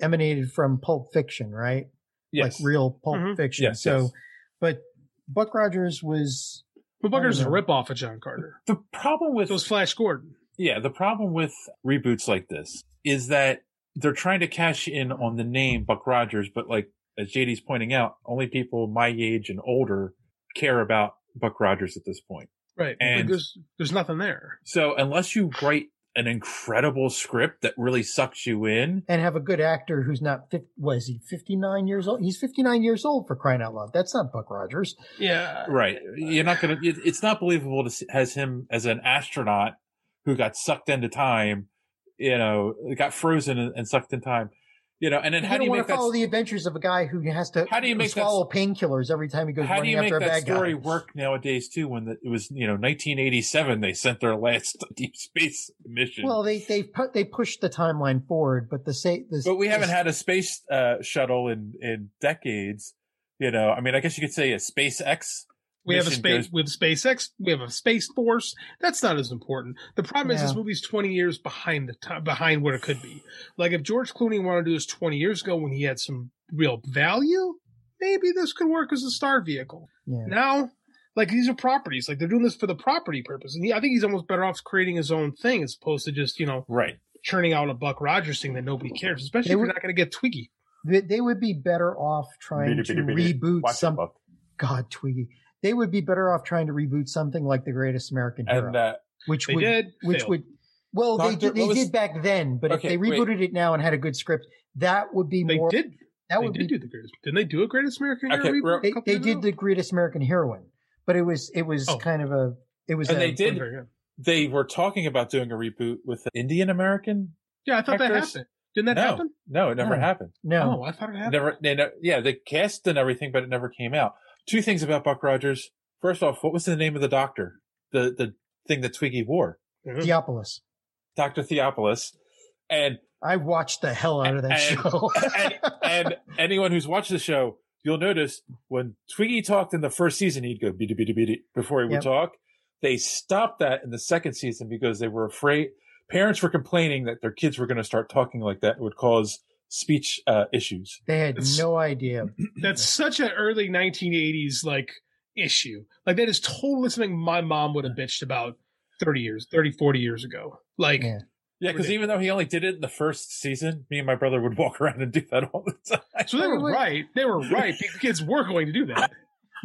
emanated from Pulp Fiction, right? Yes. Like real Pulp Mhm. Fiction. Yes, so, yes. but Buck Rogers was But Buck Rogers is a ripoff of John Carter. The problem with So was Flash Gordon. yeah, the problem with reboots like this is that they're trying to cash in on the name Buck Rogers, but like as JD's pointing out, only people my age and older care about Buck Rogers at this point. Right. And- there's there's nothing there. So unless you write an incredible script that really sucks you in, and have a good actor who's not. 50, was he fifty nine years old? He's fifty nine years old for crying out loud. That's not Buck Rogers. Yeah. right? You're not gonna it's not believable to see, has him as an astronaut who got sucked into time. You know, got frozen and, and sucked in time. You know, and then you how do you want make to that? follow the adventures of a guy who has to How do you make that- swallow painkillers every time he goes How do you make that story guy? work nowadays too? When the, it was you know 1987, they sent their last deep space mission. Well, they they put they pushed the timeline forward, but the say this, but we haven't this- had a space uh, shuttle in in decades. You know, I mean, I guess you could say a SpaceX. We have a space goes- with SpaceX. We have a space force. That's not as important. The problem is this movie's twenty years behind the time behind what it could be. Like if George Clooney wanted to do this twenty years ago when he had some real value, maybe this could work as a star vehicle. Yeah. Now, Like these are properties. Like they're doing this for the property purpose. And he, I think he's almost better off creating his own thing as opposed to just you know right churning out a Buck Rogers thing that nobody cares. Especially They if were- you're not going to get Twiki. They, they would be better off trying Beat it, to beat it, beat reboot some. God, Twiki. They would be better off trying to reboot something like The Greatest American Hero, And uh, which They would, did, which failed. would. Well, they Doctor- did, they was- did back then, but Okay, if they wait. rebooted it now and had a good script, that would be They more. did. That they would did be. do the greatest. Didn't they do a Greatest American Okay, Hero reboot? They, they did ago? the Greatest American Heroine, but it was it was Oh. kind of a it was and a, they did Very good. they were talking about doing a reboot with an Indian American Yeah, I thought that happened. Didn't that no, happen? no, it never No. happened. no. Oh, I thought it happened. Never, they, ne- yeah, they cast and everything, but it never came out. Two things about Buck Rogers. First off, what was the name of the doctor? The the thing that Twiki wore, mm-hmm. Theopolis. Doctor Theopolis, and I watched the hell out of that and, show. and, and anyone who's watched the show, you'll notice when Twiki talked in the first season, he'd go beady beady beady before he would Yep. talk. They stopped that in the second season because they were afraid. Parents were complaining that their kids were going to start talking like that. It would cause speech uh, issues. they had It's- no idea. That's such an early 1980s like issue. Like that is totally something my mom would have bitched about 30 years, 30, 40 years ago. Like Yeah. Yeah, because even though he only did it in the first season, me and my brother would walk around and do that all the time. so they were right. They were right. The kids were going to do that.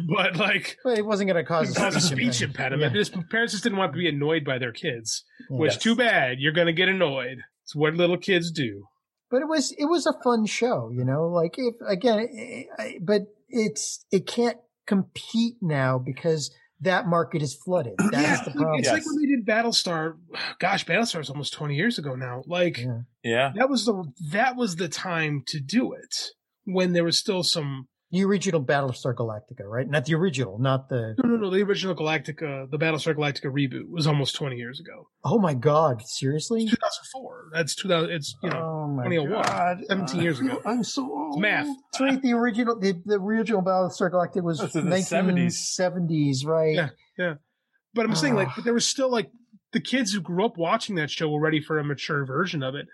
But like Well, it wasn't going to cause it a speech speech impediment. Yeah. Just parents just didn't want to be annoyed by their kids. Which Yes. too bad. You're gonna get annoyed. It's what little kids do. But it was it was a fun show, you know. Like if again, it, I, but it's it can't compete now because that market is flooded. That's yeah, the problem. it's like when they did Battlestar. Gosh, Battlestar is almost 20 years ago now. Like Yeah. Yeah. that was the that was the time to do it when there was still some The original Battlestar Galactica, right? Not the original, not the. no no no the original Galactica the Battlestar Galactica reboot was almost 20 years ago Oh my God! Seriously? 2004 that's 2000 it's you know Oh my 2001 God! 17 years ago I'm so old. It's math. That's right. The original, the, the original Battlestar Galactica was That's in the 1970s, right? yeah yeah but I'm saying like but there was still like the kids who grew up watching that show were ready for a mature version of it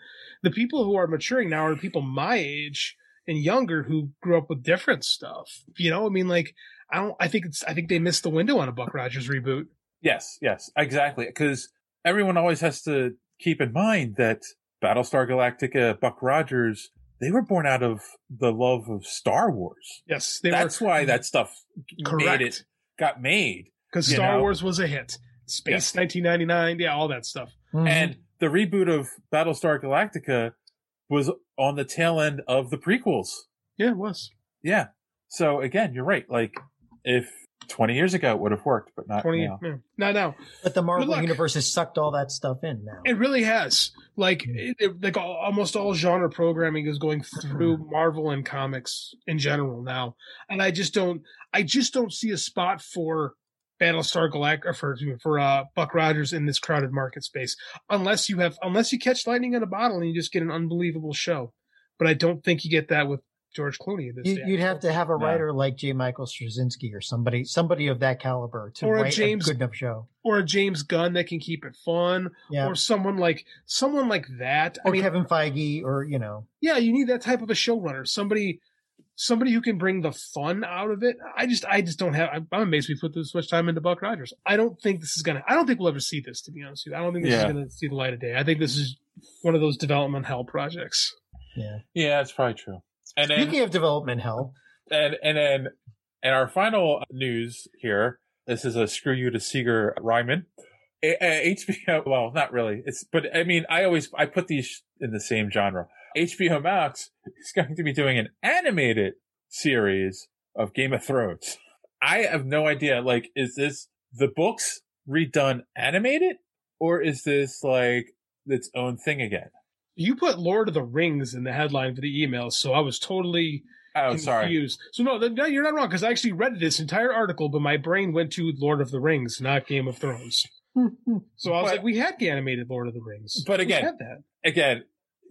the people who are maturing now are people my age and younger who grew up with different stuff you know I mean like I don't I think it's I think they missed the window on a Buck Rogers reboot Yes, yes, exactly. Because everyone always has to keep in mind that Battlestar Galactica, Buck Rogers, they were born out of the love of Star Wars. yes they That's were why that stuff Correct. made it got made. because Star know? Wars was a hit. Space Yes. 1999, yeah, all that stuff. Mhm. And the reboot of Battlestar Galactica was on the tail end of the prequels. Yeah, it was Yeah. So again, you're right. Like if 20 years ago it would have worked, but not 20. now. Yeah. Now, now but the Marvel luck. universe has sucked all that stuff in now. it really has like mm-hmm. it, it- like al- almost all genre programming is going through mm-hmm. Marvel and comics in general now, and I just don't I just don't see a spot for Battlestar Galactica for for uh, Buck Rogers in this crowded market space unless you have unless you catch lightning in a bottle and you just get an unbelievable show. But I don't think you get that with George Clooney this you, you'd have to have a writer like J. Michael Straczynski or somebody, somebody of that caliber to Or a write James- a good enough show. or a James Gunn that can keep it fun, Yeah. or someone like someone like that. I Or mean, Kevin Feige, or you know, yeah, you need that type of a showrunner, somebody, somebody who can bring the fun out of it. I just, I just don't have. I'm I'm amazed we put this much time into Buck Rogers. I don't think this is gonna. I don't think we'll ever see this. To be honest with you, I don't think this Yeah. is gonna see the light of day. I think this is one of those development hell projects. yeah. Yeah, that's probably true. And then Speaking of development hell, and and then and our final news here. This is a screw you to Seeger Ryman. A- uh, a- HBO, well, not really. It's but I mean, I always I put these in the same genre. HBO Max is going to be doing an animated series of Game of Thrones. I have no idea. Like, is this the books redone animated, or is this like its own thing again? You put Lord of the Rings in the headline for the email, so I was totally Oh, sorry. confused. So no, no, you're not wrong because I actually read this entire article, but my brain went to Lord of the Rings, not Game of Thrones. So I was But- like, we had the animated Lord of the Rings, But We again, had that. again,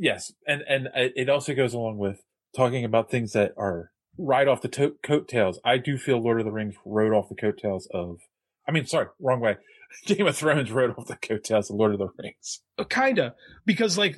yes, and and it also goes along with talking about things that are right off the to- coattails. I do feel Lord of the Rings rode off the coattails of. I mean, sorry, wrong way. Game of Thrones rode off the coattails of Lord of the Rings. Uh, kinda because like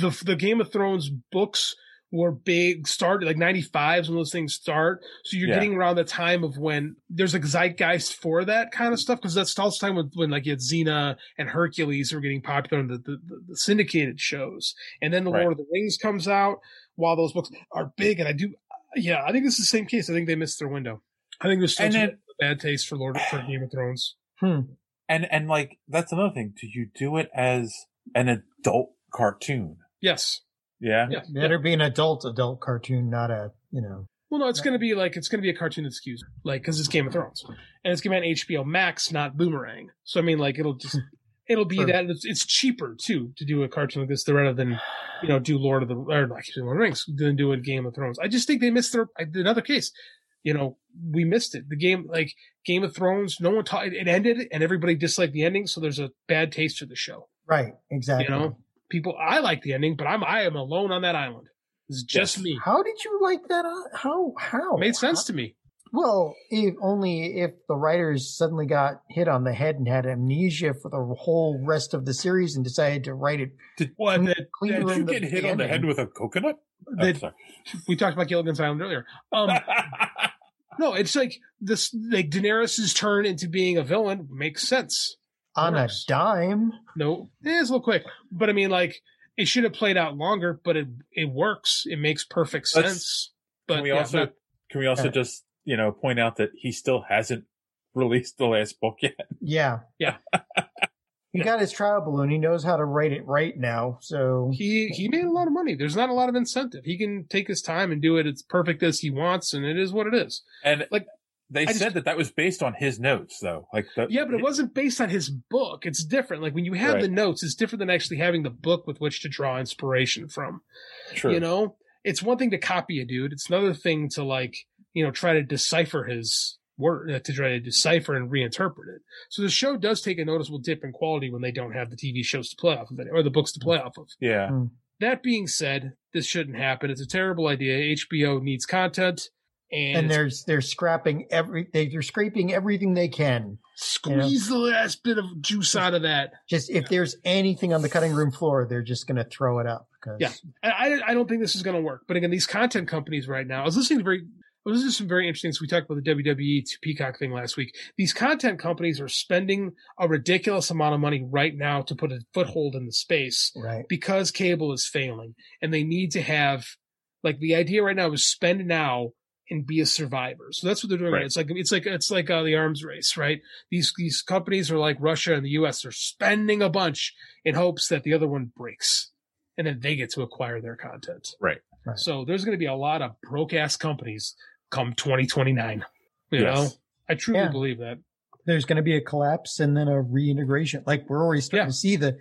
the the Game of Thrones books were big started like 95s when those things start. So you're Yeah. getting around the time of when there's a zeitgeist for that kind of stuff because that's also the time when, when like you had Xena and Hercules were getting popular in the, the, the, syndicated shows. And then the Right. Lord of the Rings comes out while those books are big. And I do, yeah, I think this is the same case. I think they missed their window. I think there's still then- bad taste for Lord for Game of Thrones. Hmm. And and like that's another thing. Do you do it as an adult cartoon? Yes. Yeah. Yeah. Better be an adult adult cartoon, not a you know. Well, no, it's going to be like it's going to be a cartoon that's excuse like because it's Game of Thrones, and it's going to be on HBO Max, not Boomerang. So I mean, like it'll just it'll be Sure. that it's, it's cheaper too to do a cartoon like this rather than you know do Lord of the or like Lord of the Rings than do a Game of Thrones. I just think they missed their another case. You know, we missed it. The game like Game of Thrones, no one taught it ended, and everybody disliked the ending, so there's a bad taste to the show. Right. Exactly. You know, people I like the ending, but I'm I am alone on that island. It's just me. How did you like that? uh, How? How? Made sense to me. Well, if only if the writers suddenly got hit on the head and had amnesia for the whole rest of the series and decided to write it. Did, What that, Did you get hit on the head with a coconut? Oh, that- sorry. we talked about Gilligan's Island earlier. Um, no, it's like this. Like Daenerys's turn into being a villain makes sense. On a dime? No, eh, it is a little quick, but I mean, like it should have played out longer, but it it works. It makes perfect Let's- sense. But Can we yeah, also not- can we also Yeah. just you know point out that he still hasn't released the last book yet? Yeah. Yeah. he got his trial balloon. He knows how to write it right now. So he he made a lot of money. There's not a lot of incentive. He can take his time and do it as perfect as he wants, and it is what it is. And Like, they I said just- that that was based on his notes, though. Like the, Yeah, but it wasn't based on his book. It's different. Like when you have Right. the notes, it's different than actually having the book with which to draw inspiration from. True. You know, it's one thing to copy a dude. It's another thing to like, you know, try to decipher his word, uh, to try to decipher and reinterpret it. So the show does take a noticeable dip in quality when they don't have the TV shows to play off of it or the books to play off of. Yeah. Hmm. That being said, this shouldn't happen. It's a terrible idea. HBO needs content and, and it's- they're they're scrapping every they, they're scraping everything they can. squeeze the last bit of juice out of that. Just if there's anything on the cutting room floor, they're just going to throw it up. Cause Yeah, I, I- I don't think this is going to work. But again, these content companies right now, I was listening to very, I was listening to some very interesting. So we talked about the WWE to Peacock thing last week. These content companies are spending a ridiculous amount of money right now to put a foothold in the space Right. because cable is failing, and they need to have like the idea right now is spend now and be a survivor. So that's what they're doing. Right. Right. It's like it's like it's like uh, the arms race, right? These these companies are like Russia and the U.S. They're spending a bunch in hopes that the other one breaks, and then they get to acquire their content. Right. Right. So there's going to be a lot of broke ass companies come 2029. You Yes. know, I truly Yeah. believe that. There's going to be a collapse and then a reintegration. Like we're already starting Yeah. to see the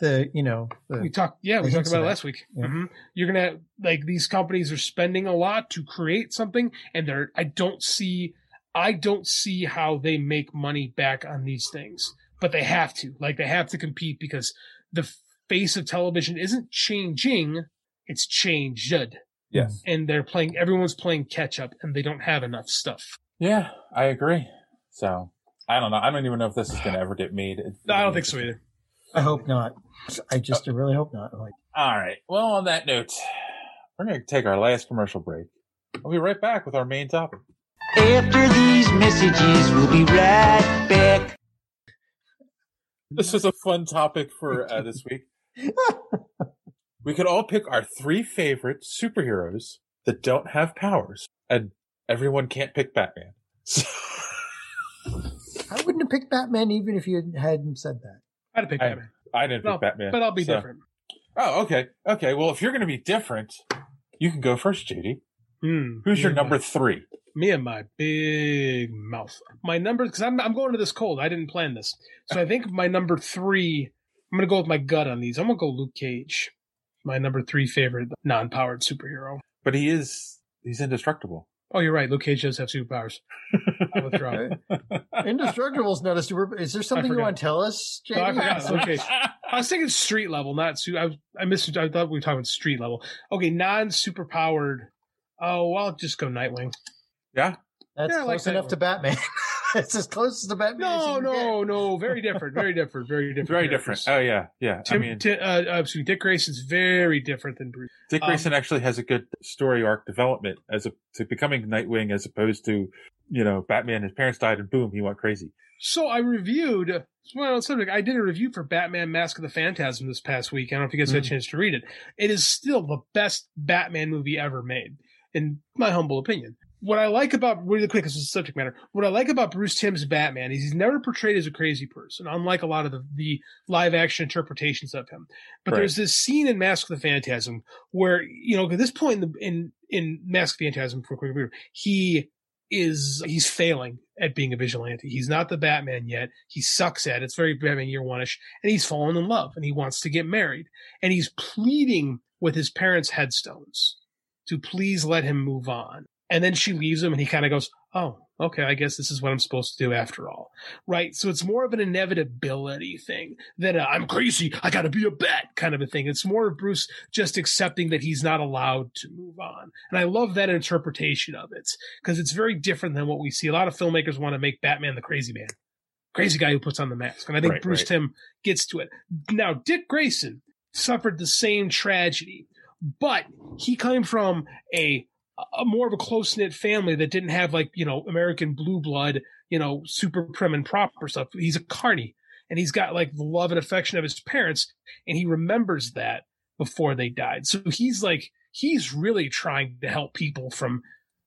the you know the, We talked, yeah, we talked about it last week. Yeah. hmm You're gonna like these companies are spending a lot to create something, and they're. I don't see, I don't see how they make money back on these things, but they have to. Like they have to compete because the face of television isn't changing; it's changed, Yes. and they're playing. Everyone's playing catch up, and they don't have enough stuff. Yeah, I agree. So I don't know. I don't even know if this is going to ever get made. It- No, I don't think so either. I hope not. I just really hope not. Like All right. Well, on that note, we're going to take our last commercial break. We'll be right back with our main topic. After these messages, we'll be right back. This was a fun topic for uh, this week. we could all pick our three favorite superheroes that don't have powers, and everyone can't pick Batman. I wouldn't have picked Batman even if you hadn't said that. I'd I, Batman, I didn't pick No, Batman, but I'll be so- different. Oh, okay, okay. Well, if you're going to be different, you can go first, JD. Hmm. Who's your number three? Me and my big mouth. My number, because I'm, I'm going to this cold. I didn't plan this. So I think my number three, I'm going to go with my gut on these. I'm going to go Luke Cage. My number three favorite non powered superhero. But he is he's indestructible. Oh, you're right. Luke Cage does have superpowers. I withdraw. Indestructible's not a super. Is there something you want to tell us, JD? No, I forgot. Luke Cage. I was thinking street level, not su- I, was- I missed. I thought we were talking street level. Okay, non super powered. Oh, well, I'll just go Nightwing. Yeah. That's Yeah, I like close enough Nightwing. to Batman. it's as close as the Batman. as No, can no, no. Very different. Very different. Very different. Very characters. different. Oh yeah, yeah. Tim, I mean, Ti- uh, uh, excuse me, Dick Grayson's very different than Bruce. Dick Um, Grayson actually has a good story arc development as a to becoming Nightwing as opposed to you know Batman. His parents died and boom, he went crazy. So I reviewed. Well, subject. I did a review for Batman: Mask of the Phantasm this past week. I don't know if you guys had a Mhm. chance to read it. It is still the best Batman movie ever made, in my humble opinion. What I like about really quick this is subject matter. What I like about Bruce Timm's Batman is he's never portrayed as a crazy person, unlike a lot of the, the live action interpretations of him. But Right. there's this scene in Mask of the Phantasm where you know at this point in the, in in Mask of the Phantasm for quick review, he is he's failing at being a vigilante. He's not the Batman yet. He sucks at it. It's very Batman year one ish. And he's fallen in love and he wants to get married. And he's pleading with his parents' headstones to please let him move on. And then she leaves him and he kind of goes, Oh, okay, I guess this is what I'm supposed to do after all. Right. So it's more of an inevitability thing than I'm crazy. I got to be a bat kind of a thing. It's more of Bruce just accepting that he's not allowed to move on. And I love that interpretation of it because it's very different than what we see. A lot of filmmakers want to make Batman the crazy man, crazy guy who puts on the mask. And I think Right, Bruce right. Timm gets to it. Now, Dick Grayson suffered the same tragedy, but he came from a, a more of a close knit family that didn't have like, you know, American blue blood, you know, super prim and proper stuff. He's a carny and he's got like the love and affection of his parents and he remembers that before they died. So he's like, he's really trying to help people from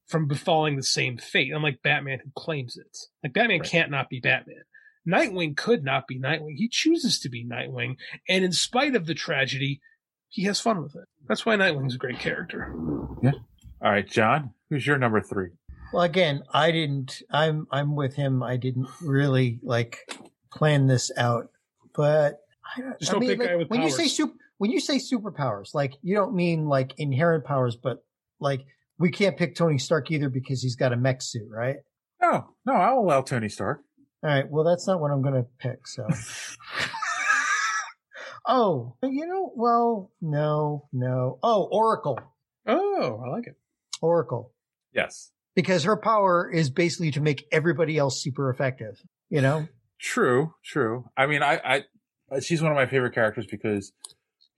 from befalling the same fate, unlike Batman who claims it. Like Batman can't not be Batman. Nightwing could not be Nightwing. He chooses to be Nightwing, and in spite of the tragedy, he has fun with it. That's why Nightwing's a great character. Yeah. All right, John, who's your number three? Well, again, I didn't. I'm I'm with him. I didn't really like plan this out, but I don't, Just I don't mean, pick like, guy with when you say super, when you say superpowers, like you don't mean like inherent powers, but like we can't pick Tony Stark either because he's got a mech suit, right? No, no, I'll allow Tony Stark. All right. Well, that's not what I'm going to pick. So. oh, you know, well, no, no. Oh, Oracle. Oh, I like it. Oracle. Yes. Because her power is basically to make everybody else super effective. You know? True, true. I mean, I, I, she's one of my favorite characters because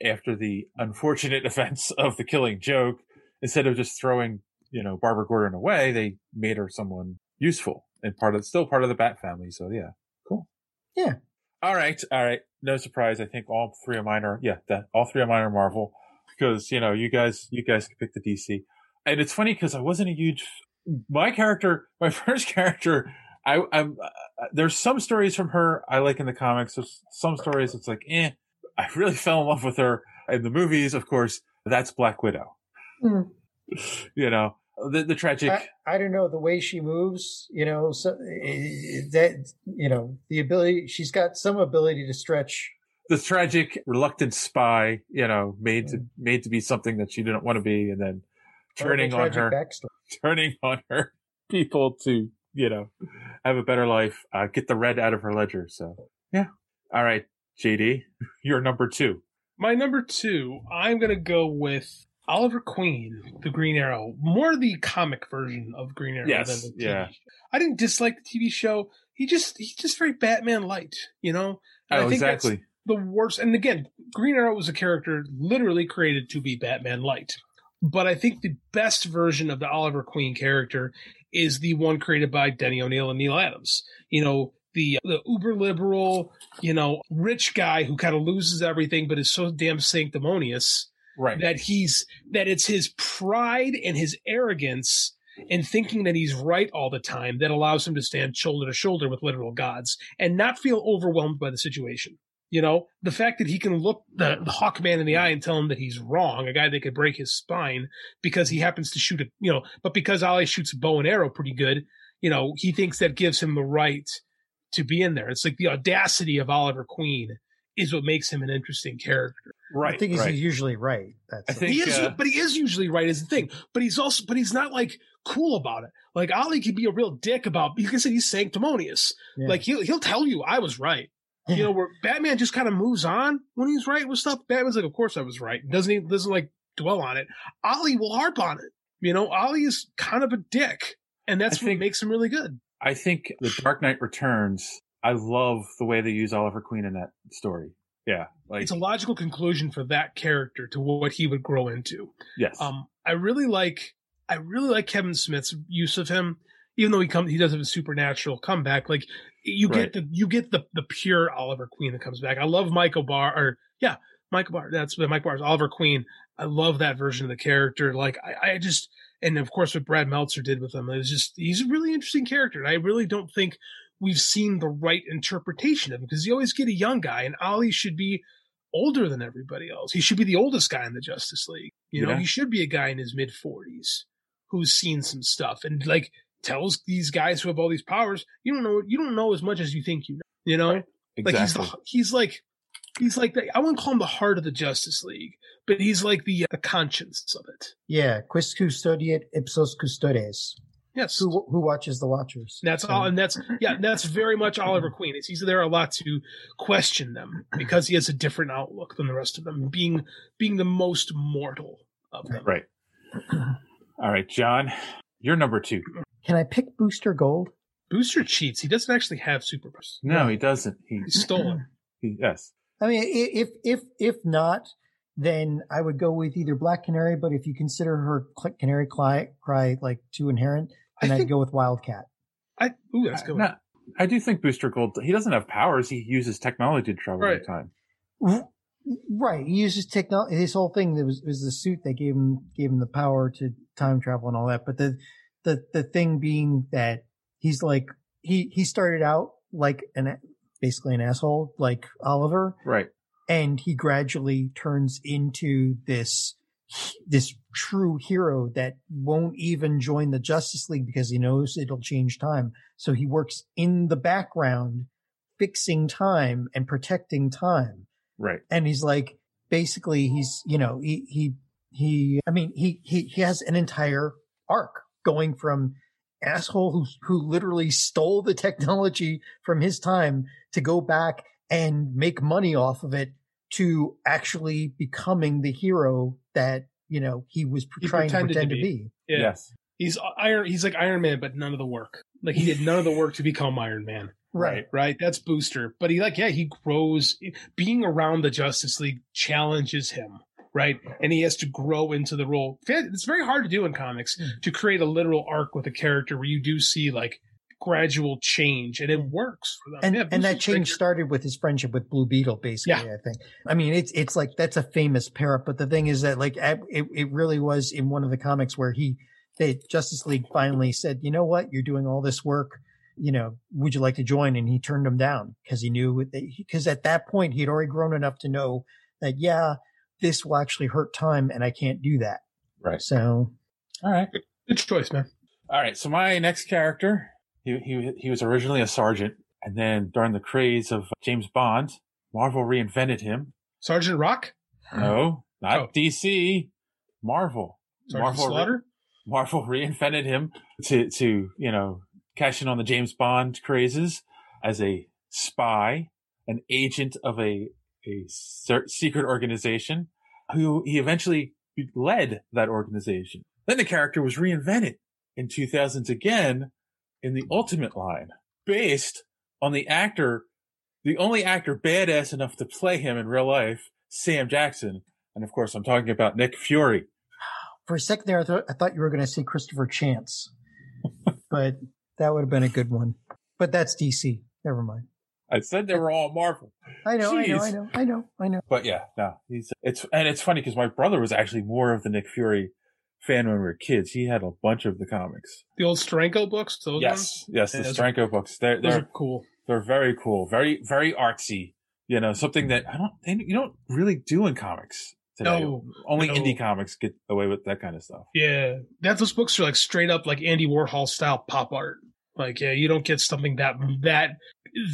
after the unfortunate events of the killing joke, instead of just throwing, you know, Barbara Gordon away, they made her someone useful and part of, still part of the Bat family. So yeah, cool. Yeah. All right. All right. No surprise. I think all three of mine are, yeah, that all three of mine are Marvel because, you know, you guys, you guys can pick the DC. And it's funny because I wasn't a huge, my character, my first character, I, I'm, uh, there's some stories from her I like in the comics. There's some stories it's like, eh, I really fell in love with her in the movies. Of course, that's Black Widow. You know, the, the tragic. I, I don't know the way she moves, you know, so eh, that, you know, the ability, she's got some ability to stretch. the tragic reluctant spy, you know, made to made to be something that she didn't want to be, and then turning on her, backstory. turning on her people to, you know, have a better life, uh, get the red out of her ledger. So, yeah. All right, JD, you're number two. My number two, I'm going to go with Oliver Queen, the Green Arrow. More the comic version of Green Arrow Yes, than the TV yeah. I didn't dislike the TV show. He just he's just very Batman light, you know? And Oh, I think that's exactly. the worst. And again, Green Arrow was a character literally created to be Batman light. But I think the best version of the Oliver Queen character is the one created by Denny O'Neil and Neal Adams. You know, the the uber liberal, you know, rich guy who kind of loses everything but is so damn sanctimonious right. that he's that it's his pride and his arrogance and thinking that he's right all the time that allows him to stand shoulder to shoulder with literal gods and not feel overwhelmed by the situation. You know, the fact that he can look the, the Hawkman in the eye and tell him that he's wrong, a guy that could break his spine because he happens to shoot a, you know, but because Ollie shoots bow and arrow pretty good, you know, he thinks that gives him the right to be in there. It's like the audacity of Oliver Queen is what makes him an interesting character. Right. I think he's usually right. That's he is, uh, but he is usually right is the thing. But he's also, but he's not like cool about it. Like Ollie can be a real dick about. You can say he's sanctimonious. Yeah. Like he'll he'll tell you I was right. You know, where Batman just kind of moves on when he's right with stuff. Batman's like, of course I was right. Doesn't he? Doesn't like dwell on it. Ollie will harp on it. You know, Ollie is kind of a dick, and that's what makes him really good. I think the Dark Knight Returns. I love the way they use Oliver Queen in that story. Yeah, like it's a logical conclusion for that character to what he would grow into. yes, Um, I really like I really like Kevin Smith's use of him, even though he comes he does have a supernatural comeback. Like you Right. get the you get the the pure Oliver Queen that comes back. I love Michael Barr or yeah, Michael Barr. That's what Mike Barr's Oliver Queen. I love that version of the character. Like I, I just and of course what Brad Meltzer did with him. It was just he's a really interesting character. And I really don't think we've seen the right interpretation of him because you always get a young guy and Ollie should be older than everybody else. He should be the oldest guy in the Justice League. You know, Yeah. he should be a guy in his mid forties who's seen some stuff and like tells these guys who have all these powers, you don't know you don't know as much as you think you know. You know? Like he's the, he's like he's like the, I wouldn't call him the heart of the Justice League, but he's like the uh, the conscience of it. Yeah, quis custodiet ipsos custodes. Yes. Who who watches the watchers? That's all, and that's yeah, that's very much Oliver Queen. It's he's there a lot to question them because he has a different outlook than the rest of them, being being the most mortal of them. right. All right, John, you're number two. Can I pick Booster Gold? Booster cheats. He doesn't actually have superpowers. No, he doesn't. He, He stole it. he yes. I mean, if if if not, then I would go with either Black Canary. But if you consider her Canary cry, cry like too inherent, then I I'd think- go with Wildcat. I ooh, that's good. No, I do think Booster Gold. He doesn't have powers. He uses technology to travel Right. in time. Right, he uses technology. His whole thing that was was the suit that gave him gave him the power to time travel and all that. But the the the thing being that he's like he he started out like an basically an asshole like Oliver, Right. and he gradually turns into this this true hero that won't even join the Justice League because he knows it'll change time. So he works in the background fixing time and protecting time. Right. And he's like basically he's you know he he he I mean he he he has an entire arc going from asshole who who literally stole the technology from his time to go back and make money off of it to actually becoming the hero that you know he was He trying to pretend to to be. be. Yeah. Yes. He's Iron. He's like Iron Man, but none of the work. Like he did none of the work to become Iron Man. Right. Right. That's Booster. But he like yeah he grows. Being around the Justice League challenges him. Right. And he has to grow into the role. It's very hard to do in comics hmm. to create a literal arc with a character where you do see like gradual change and it hmm. works for them. And Yeah, and that change started with his friendship with Blue Beetle, basically. I think. I mean, it's it's like that's a famous pair up. But the thing is that like it it really was in one of the comics where he, they Justice League finally said, you know what, you're doing all this work. You know, would you like to join? And he turned him down because he knew because at that point he had already grown enough to know that yeah, this will actually hurt time, and I can't do that. Right. So, All right. Good choice, man. All right. So my next character, he he he was originally a sergeant, and then during the craze of James Bond, Marvel reinvented him. Sergeant Rock. No, not Oh. DC. Marvel. Sergeant Marvel re- Slaughter. Marvel reinvented him to to you know cash in on the James Bond crazes as a spy, an agent of a a secret organization, who he eventually led that organization. Then the character was reinvented in 2000s again in the Ultimate line, based on the actor, the only actor badass enough to play him in real life, Sam Jackson. And of course, I'm talking about Nick Fury. for a second there, I thought I thought you were going to say Christopher Chance, but that would have been a good one. But that's DC. Never mind. I said they were all Marvel. I know, I know, I know, I know, I know. But yeah, no, he's it's and it's funny because my brother was actually more of the Nick Fury fan when we were kids. He had a bunch of the comics. The old Steranko books. Those yes, ones? yes, the Yeah, those- Steranko books. They're they're are cool. they're very cool, very very artsy. You know, something that I don't they, you don't really do in comics today. No, Only no. indie comics get away with that kind of stuff. Yeah, that those books are like straight up like Andy Warhol style pop art. Like, yeah, you don't get something that that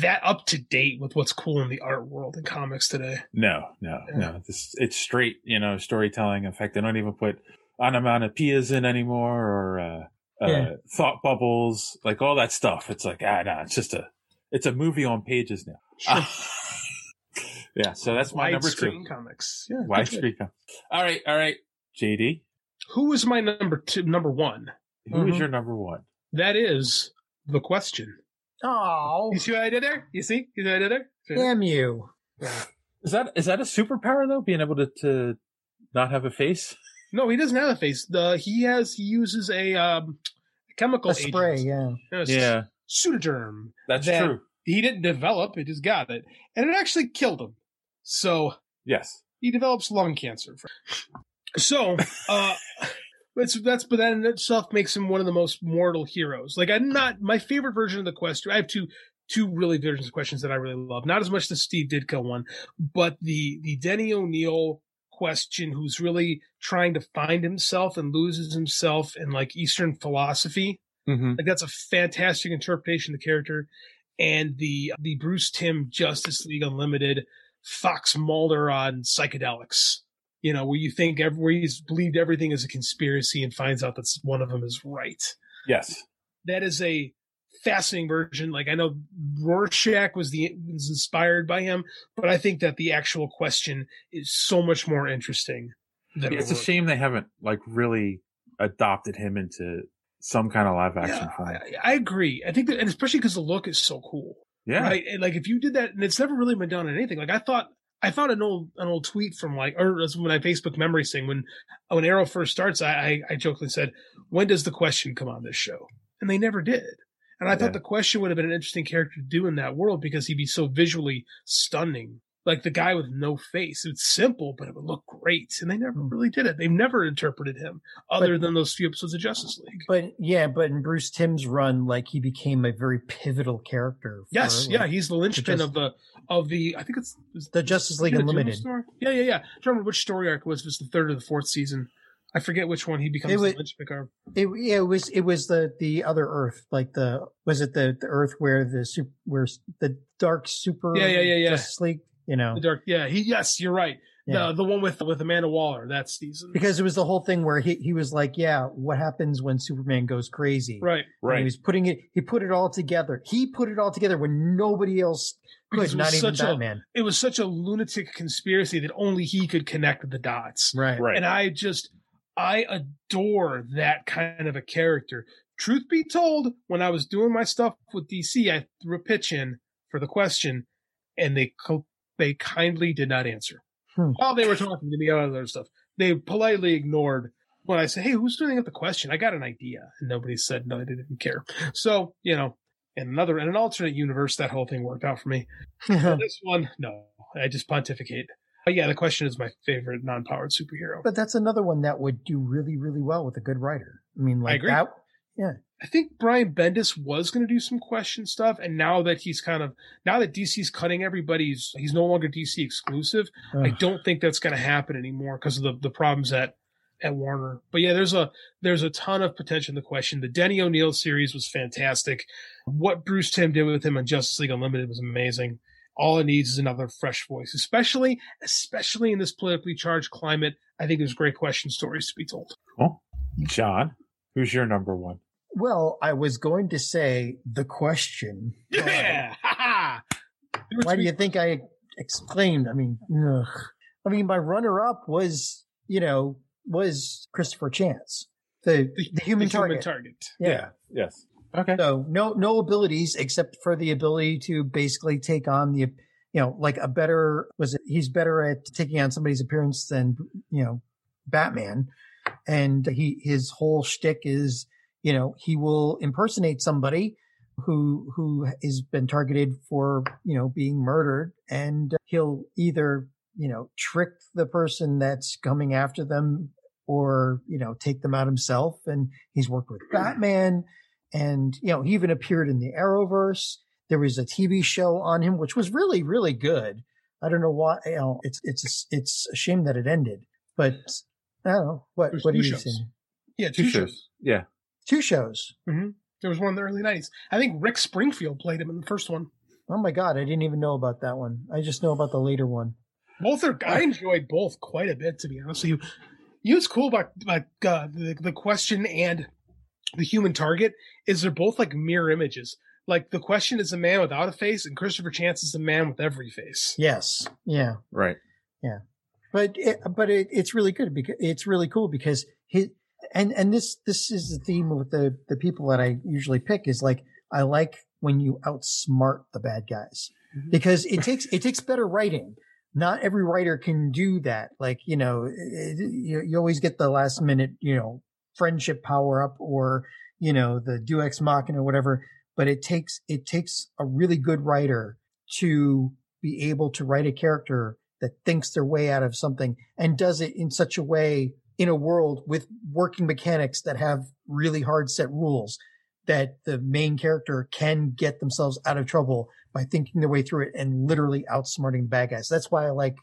that up to date with what's cool in the art world and comics today. No, no, no. This it's straight, you know, storytelling. In fact, they don't even put onomatopoeias in anymore or uh, Yeah. uh, thought bubbles, like all that stuff. It's like ah, no, it's just a it's a movie on pages now. Ah. yeah, so that's my number two. Widescreen comics. Yeah, Wide good. screen. com- All right, all right. JD, Who is my number two? Number one. who is Mhm. your number one? That is the question. Oh, You see what I did there? You see? You see what I did there? damn you! Is that is that a superpower though? Being able to, to not have a face? No, he doesn't have a face. The he has he uses a um, chemical A spray, agent. yeah. Yes. Yeah. pseudoderm. That's that true. He didn't develop; it just got it, and it actually killed him. So Yes. he develops lung cancer. So, uh, it's that's but that in itself makes him one of the most mortal heroes. Like I'm not my favorite version of the question. I have two two really versions of questions that I really love. Not as much the Steve Ditko one, but the the Denny O'Neil question, who's really trying to find himself and loses himself in like Eastern philosophy. Mm-hmm. Like that's a fantastic interpretation of the character. And the the Bruce Timm Justice League Unlimited Fox Mulder on psychedelics. You know, where you think every, where he's believed everything is a conspiracy and finds out that one of them is right. Yes. That is a fascinating version. Like I know Rorschach was the was inspired by him, but I think that the actual question is so much more interesting. Than it's a shame they haven't like really adopted him into some kind of live action Yeah, form. I, I agree. I think that, and especially because the look is so cool. Yeah. Right. And like if you did that, and it's never really been done in anything. Like I thought, I found an old an old tweet from like, or when I Facebook memory thing when when Arrow first starts, I, I I jokingly said, "When does the question come on this show?" And they never did. And I thought the question would have been an interesting character to do in that world because he'd be so visually stunning. Like the guy with no face. It's simple, but it would look great. And they never hmm. really did it. They've never interpreted him other than those few episodes of Justice League. But yeah, but in Bruce Timm's run, like he became a very pivotal character. for, Yes, like, yeah, he's the linchpin of the of the. I think it's the Justice League Is it a Unlimited. Yeah, yeah, yeah. I don't remember which story arc it was. If it's the third or the fourth season. I forget which one he becomes It was- the linchpin of. It, yeah, it was it was the the other Earth, like the was it the the Earth where the super where the Dark Super Yeah, yeah, yeah, yeah. Justice League, you know, The dark. Yeah, he. Yes, you're right. Yeah. The the one with with Amanda Waller. That season. because it was the whole thing where he he was like, yeah, what happens when Superman goes crazy? Right. And He was putting it. He put it all together. He put it all together when nobody else Because could, it was not even such Batman. A, it was such a lunatic conspiracy that only he could connect the dots. Right. Right. And I just, I adore that kind of a character. Truth be told, when I was doing my stuff with DC, I threw a pitch in for the question, and they co- they kindly did not answer. Hmm. While they were talking to me about other stuff, they politely ignored when I said, "Hey, who's doing up the question?" I got an idea, and nobody said no. They didn't care. So you know, in another in an alternate universe, that whole thing worked out for me. This one, no, I just pontificate. But yeah, the question is my favorite non-powered superhero. But that's another one that would do really, really well with a good writer. I mean, like agree. that. Yeah. I think Brian Bendis was going to do some question stuff, and now that he's kind of now that DC's cutting everybody's, he's no longer DC exclusive. I don't think that's going to happen anymore because of the the problems at at Warner. But yeah, there's a there's a ton of potential in the question. The Denny O'Neil series was fantastic. What Bruce Timm did with him on Justice League Unlimited was amazing. All it needs is another fresh voice, especially especially in this politically charged climate. I think there's great question stories to be told. Cool. John, who's your number one? Well, I was going to say the question. Yeah. Why do you think I exclaimed? I mean, ugh. I mean, my runner-up was, you know, was Christopher Chance, the the, human the target. human target. Yeah. Yes. Okay. So no no abilities except for the ability to basically take on the you know like a better was it he's better at taking on somebody's appearance than you know Batman, and he his whole shtick is you know he will impersonate somebody who who has been targeted for you know being murdered, and he'll either you know trick the person that's coming after them or you know take them out himself, and he's worked with hmm. Batman and you know he even appeared in the Arrowverse. There was a TV show on him, which was really really good. I don't know why. You know, it's it's it's a shame that it ended, but I don't know what There's what do you shows. think? Yeah, two, shows. Yeah. Two shows. hmm There was one in the early nineties. I think Rick Springfield played him in the first one. Oh my god, I didn't even know about that one. I just know about the later one. Both are. I enjoyed both quite a bit, to be honest with you. You know what's cool about, about uh, the the question and the human target is they're both like mirror images. Like the question is a man without a face, and Christopher Chance is a man with every face. Yes. Yeah. Right. Yeah. But it, but it, it's really good because it's really cool because he and and this this is the theme with the the people that I usually pick is like I like when you outsmart the bad guys Mm-hmm. because it takes it takes better writing. Not every writer can do that. Like you know, it, you, you always get the last minute, you know, friendship power up or you know the deus ex machina or whatever. But it takes it takes a really good writer to be able to write a character that thinks their way out of something and does it in such a way in a world with working mechanics that have really hard set rules that the main character can get themselves out of trouble by thinking their way through it and literally outsmarting the bad guys. That's why I like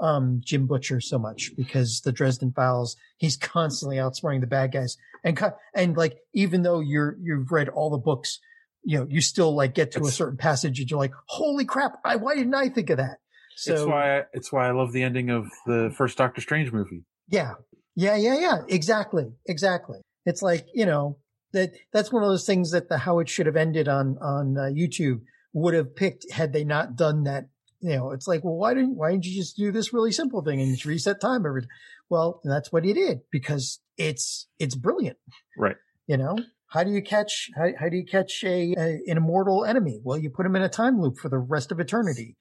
um, Jim Butcher so much because the Dresden Files, he's constantly outsmarting the bad guys. And and like even though you're you've read all the books, you know, you still like get to a certain passage and you're like, holy crap, I, why didn't I think of that? So it's why it's why I love the ending of the first Doctor Strange movie. Yeah. Yeah, yeah, yeah. Exactly. Exactly. It's like, you know, that that's one of those things that the how it should have ended on on uh, YouTube would have picked had they not done that. You know, it's like, well, why didn't why didn't you just do this really simple thing and just reset time every? Well, that's what he did because it's it's brilliant. Right. You know, how do you catch how, how do you catch a, a an immortal enemy? Well, you put him in a time loop for the rest of eternity.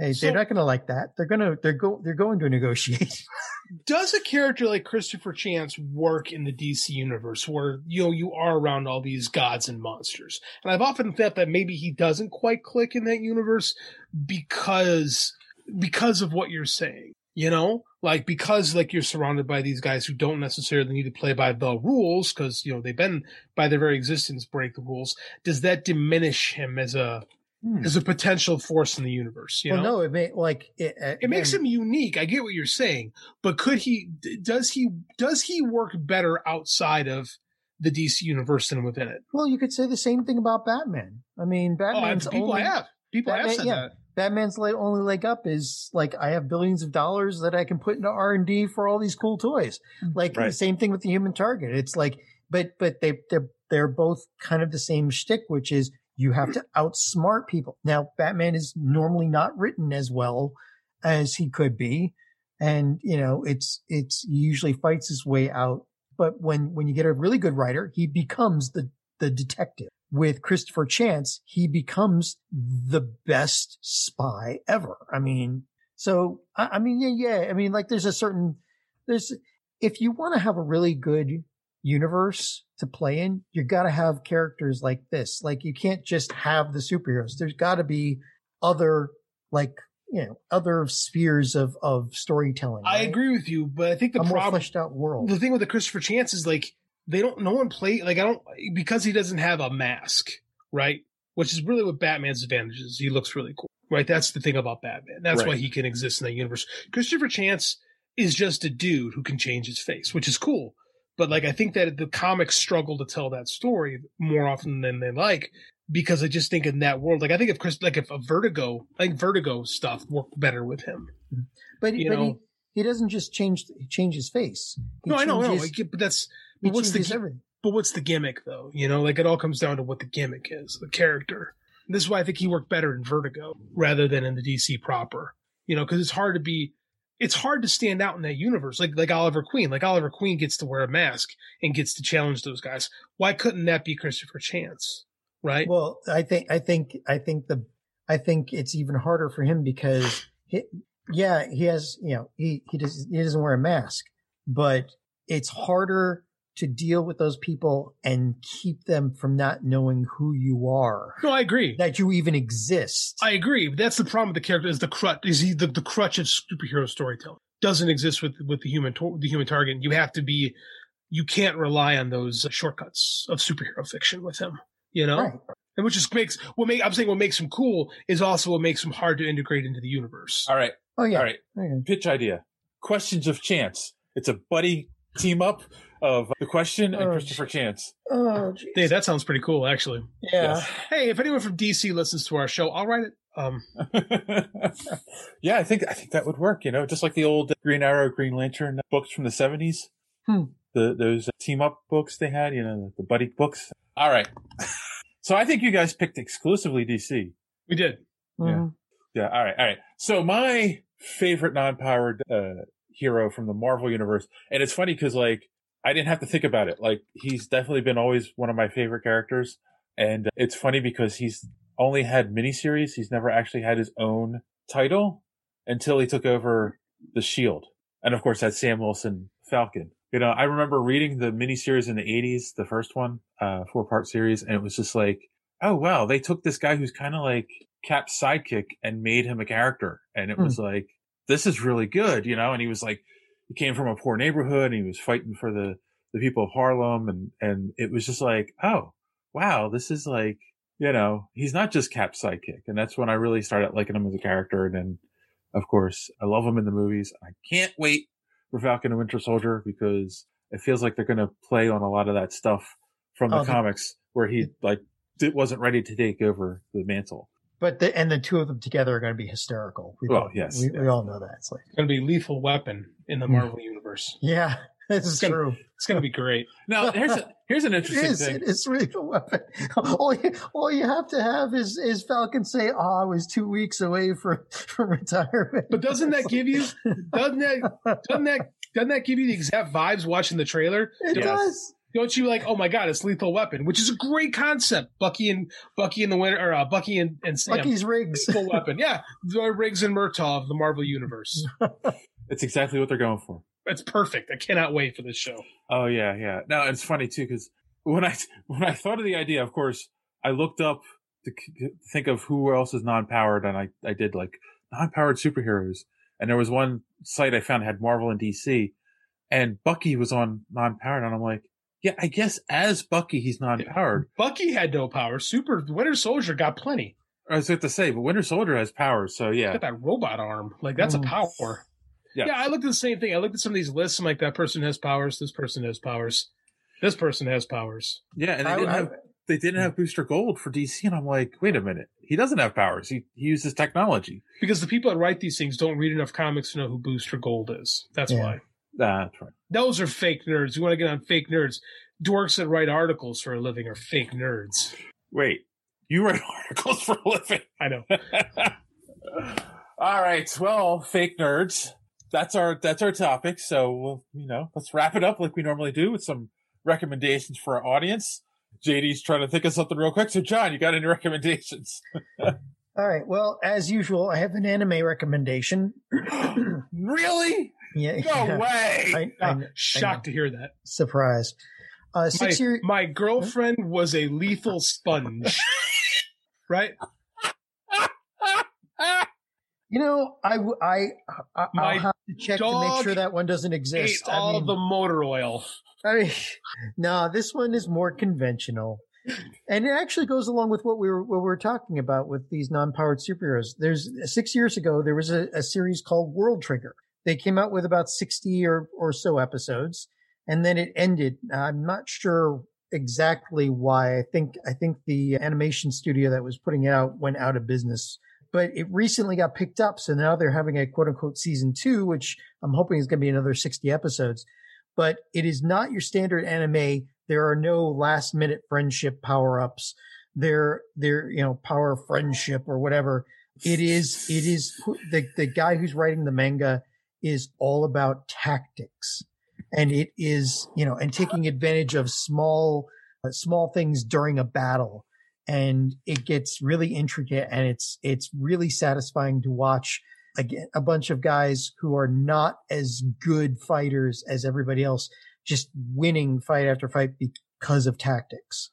Hey, So- they're not going to like that. They're going to they're go they're going to negotiate. Does a character like Christopher Chance work in the DC universe where you know you are around all these gods and monsters? And I've often thought that maybe he doesn't quite click in that universe because because of what you're saying. You know, like because like you're surrounded by these guys who don't necessarily need to play by the rules because you know they've been by their very existence break the rules. Does that diminish him as a as a potential force in the universe? You well, know? no, it may like it, uh, it makes again, him unique. I get what you're saying, but could he? Does he? Does he work better outside of the DC universe than within it? Well, you could say the same thing about Batman. I mean, Batman's Oh, people only, have. People have said yeah, that. Batman's like only leg up is like I have billions of dollars that I can put into R and D for all these cool toys. Like the same thing with the Human Target. It's like, but but they they're they're both kind of the same shtick, which is you have to outsmart people. Now, Batman is normally not written as well as he could be, and you know it's it's he usually fights his way out. But when when you get a really good writer, he becomes the the detective. With Christopher Chance, he becomes the best spy ever. I mean, so I, I mean, yeah, yeah. I mean, like there's a certain there's if you want to have a really good universe to play in, you got to have characters like this. Like you can't just have the superheroes. There's got to be other like you know other spheres of of storytelling. I agree with you, but I think the a more problem, fleshed out world. the thing with the Christopher Chance is like they don't. No one play like I don't because he doesn't have a mask, right? Which is really what Batman's advantage is. He looks really cool, right? That's the thing about Batman. That's why he can exist in that universe. Christopher Chance is just a dude who can change his face, which is cool. But like I think that the comics struggle to tell that story more often than they like because I just think in that world, like I think if Chris, like if a Vertigo, like Vertigo stuff worked better with him. Mm-hmm. but you but know- he, he doesn't just change change his face. He no, I know, I know. changes- I get, but that's but what's the changes everything. but what's the gimmick though? You know, like it all comes down to what the gimmick is, the character. This is why I think he worked better in Vertigo rather than in the DC proper. You know, because it's hard to be, it's hard to stand out in that universe. Like like Oliver Queen, like Oliver Queen gets to wear a mask and gets to challenge those guys. Why couldn't that be Christopher Chance? Right? Well, I think I think I think the I think it's even harder for him because he, yeah, he has you know he he does he doesn't wear a mask, but it's harder to deal with those people and keep them from not knowing who you are. No, I agree that you even exist. I agree. That's the problem with the character is the crutch. Is he the, the crutch of superhero storytelling? Doesn't exist with with the human tor- the human target. You have to be. You can't rely on those shortcuts of superhero fiction with him. You know, Right. and which just makes what make I'm saying what makes him cool is also what makes him hard to integrate into the universe. All right. Oh yeah. All right. Pitch idea. Questions of Chance. It's a buddy team up of the question and Oh, Christopher Chance. Oh, Hey, that sounds pretty cool, actually. Yeah. Hey, if anyone from DC listens to our show, I'll write it. Um, yeah, I think I think that would work. You know, just like the old Green Arrow, Green Lantern books from the seventies. Hmm. The those team up books they had. You know, the buddy books. All right. so I think you guys picked exclusively DC. we did. Mhm. Yeah. All right. All right. So my favorite non-powered uh, hero from the Marvel universe, and it's funny because like I didn't have to think about it. Like he's definitely been always one of my favorite characters, And it's funny because he's only had miniseries. He's never actually had his own title until he took over the Shield. And of course, that's Sam Wilson Falcon. You know, I remember reading the miniseries in the 80s, the first one, uh, four part series, and it was just like, oh, wow, they took this guy who's kind of like Cap's sidekick and made him a character. And it Hmm. was like, this is really good, you know? And he was like, he came from a poor neighborhood and he was fighting for the, the people of Harlem. And, and it was just like, oh, wow, this is like, you know, he's not just Cap's sidekick. And that's when I really started liking him as a character. And then, of course, I love him in the movies. I can't wait for Falcon and Winter Soldier because it feels like they're going to play on a lot of that stuff from the Oh, comics where he like wasn't ready to take over the mantle. But the, and the two of them together are going to be hysterical. We Well, both- yes, we, we all know that. It's like, It's going to be lethal weapon in the. Marvel universe. yeah, this is gonna- true. It's going to be great. Now, here's a, here's an interesting is. thing. It is really a weapon. All you, all you have to have is, is Falcon say, "Oh, I was two weeks away from from retirement." But doesn't that give you doesn't that doesn't that doesn't that give you the exact vibes watching the trailer? It Don't- does. Don't you like? Oh my god, it's Lethal Weapon, which is a great concept. Bucky and Bucky in the winter, or uh, Bucky and, and Sam. Bucky's Riggs. Lethal Weapon, yeah, the Riggs and Murtaugh of the Marvel universe. It's exactly what they're going for. It's perfect. I cannot wait for this show. Oh yeah, yeah. Now it's funny too because when I when I thought of the idea, of course, I looked up to think of who else is non-powered, and I I did like non-powered superheroes, and there was one site I found had Marvel and DC, and Bucky was on non-powered, and I'm like, yeah, I guess as Bucky he's non-powered. Bucky had no power. Super Winter Soldier got plenty. I was going to say, but Winter Soldier has powers, so yeah, Got that robot arm. Like that's a Mm. power. Yeah. Yeah. I looked at the same thing. I looked at some of these lists. I'm like, that person has powers. This person has powers. This person has powers. yeah, and they I- didn't I- have they didn't have Booster Gold for DC, and I'm like, wait a minute, he doesn't have powers. He he uses technology. Because the people that write these things don't read enough comics to know who Booster Gold is. That's Yeah. why. That's right. Those are fake nerds. You want to get on fake nerds. Dorks that write articles for a living are fake nerds. Wait, you write articles for a living? I know. All right. Well, fake nerds. That's our that's our topic. So we'll, you know, let's wrap it up like we normally do with some recommendations for our audience. JD's trying to think of something real quick. So John, you got any recommendations? All right. Well, as usual, I have an anime recommendation. really? Yeah. No yeah. way. I, I, I'm shocked to hear that. surprise. Uh, My, six year. my girlfriend was a lethal sponge. right? You know, I I I'll have to check to make sure that one doesn't Ate exist. I all mean, the motor oil. I mean, no, this one is more conventional, and it actually goes along with what we were what we were talking about with these non-powered superheroes. There's six years ago there was a, a series called World Trigger. They came out with about sixty or or so episodes, and then it ended. I'm not sure exactly why. I think I think the animation studio that was putting it out went out of business. But it recently got picked up, so now they're having a quote unquote season two, which I'm hoping is going to be another 60 episodes but it is not your standard anime. There are no last minute friendship power ups. There, there, you know, power friendship or whatever. It is, it is the, the guy who's writing the manga is all about tactics and it is, you know, and taking advantage of small, uh, small things during a battle. And it gets really intricate and it's, it's really satisfying to watch again, a bunch of guys who are not as good fighters as everybody else, just winning fight after fight because of tactics.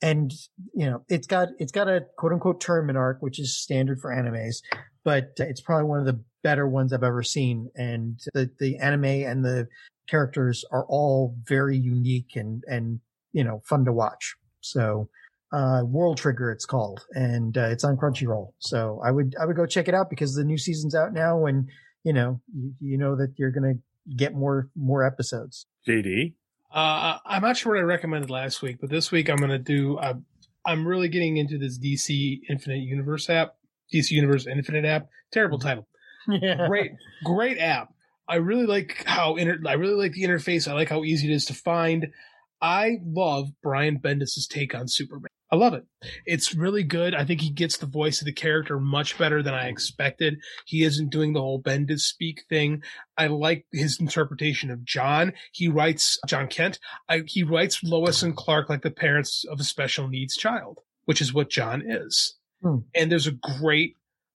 And, you know, it's got, it's got a quote unquote tournament arc, which is standard for animes, but it's probably one of the better ones I've ever seen. And the, the anime and the characters are all very unique and, and, you know, fun to watch. So, uh, World Trigger, it's called, and uh, it's on Crunchyroll. So I would I would go check it out because the new season's out now, and you know you, you know that you're gonna get more more episodes. JD. Uh, I'm not sure what I recommended last week, but this week I'm going to do. Uh, I'm really getting into this DC Infinite Universe app, DC Universe Infinite app. Terrible title. Yeah, Great, great app. I really like how inter- I really like the interface. I like how easy it is to find. I love Brian Bendis' take on Superman. I love it. It's really good. I think he gets the voice of the character much better than I expected. He isn't doing the whole Bendis speak thing. I like his interpretation of John. He writes Jon Kent. I, he writes Lois and Clark like the parents of a special needs child. which is what John is. Hmm. And there's a great,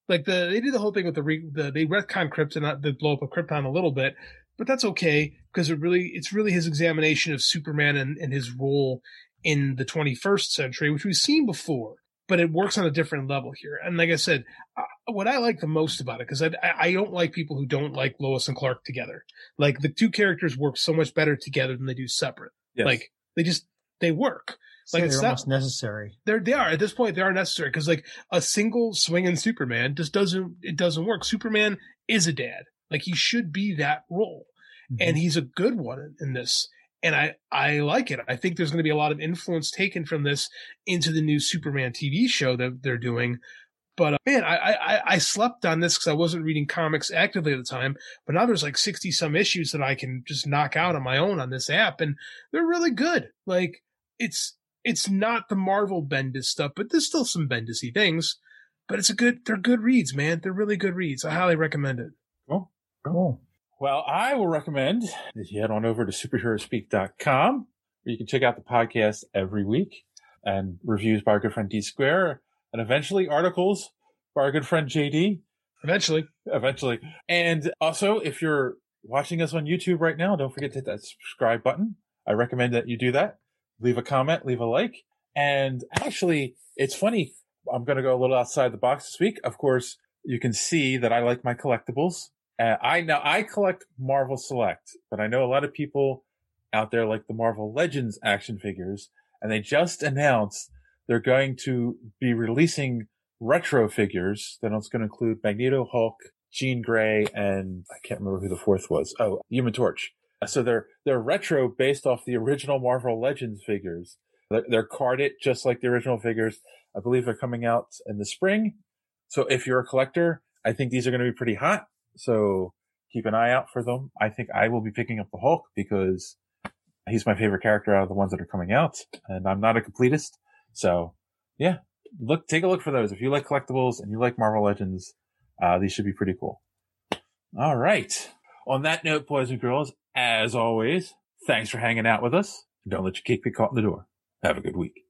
like the they did the whole thing with the re, the they retcon Krypton, the blow up of Krypton a little bit, but that's okay because it really it's really his examination of Superman and, and his role in the 21st century, which we've seen before, but it works on a different level here. And like I said, uh, what I like the most about it, because I, I I don't like people who don't like Lois and Clark together. Like the two characters work so much better together than they do separate. Yes. Like they just they work. So Like they're it's not almost necessary. they're they are at this point they are necessary because like a single swinging Superman just doesn't it doesn't work. Superman is a dad, like he should be that role, and he's a good one in, in this. And I I like it. I think there's going to be a lot of influence taken from this into the new Superman TV show that they're doing. But uh, man, I, I I slept on this because I wasn't reading comics actively at the time. But now there's like sixty some issues that I can just knock out on my own on this app, and they're really good. Like it's it's not the Marvel Bendis stuff, but there's still some Bendisy things. But it's a good they're good reads, man. They're really good reads. I highly recommend it. Cool. Cool. Well, I will recommend that you head on over to superheroespeak.com where you can check out the podcast every week and reviews by our good friend D Square and eventually articles by our good friend JD. Eventually. Eventually. And also, if you're watching us on YouTube right now, don't forget to hit that subscribe button. I recommend that you do that. Leave a comment, leave a like. And actually, it's funny. I'm going to go a little outside the box this week. Of course, you can see that I like my collectibles. Uh, I now I collect Marvel Select, but I know a lot of people out there like the Marvel Legends action figures, and they just announced they're going to be releasing retro figures that is going to include Magneto, Hulk, Jean Grey, and I can't remember who the fourth was. Oh, Human Torch. So they're they're retro based off the original Marvel Legends figures. They're, they're carded just like the original figures. I believe they're coming out in the spring. So if you're a collector, I think these are going to be pretty hot. So keep an eye out for them. I think I will be picking up the Hulk because he's my favorite character out of the ones that are coming out, and I'm not a completist. So yeah, look, take a look for those. If you like collectibles and you like Marvel Legends, uh, these should be pretty cool. All right. On that note, boys and girls, as always, thanks for hanging out with us. Don't let your cake be caught in the door. Have a good week.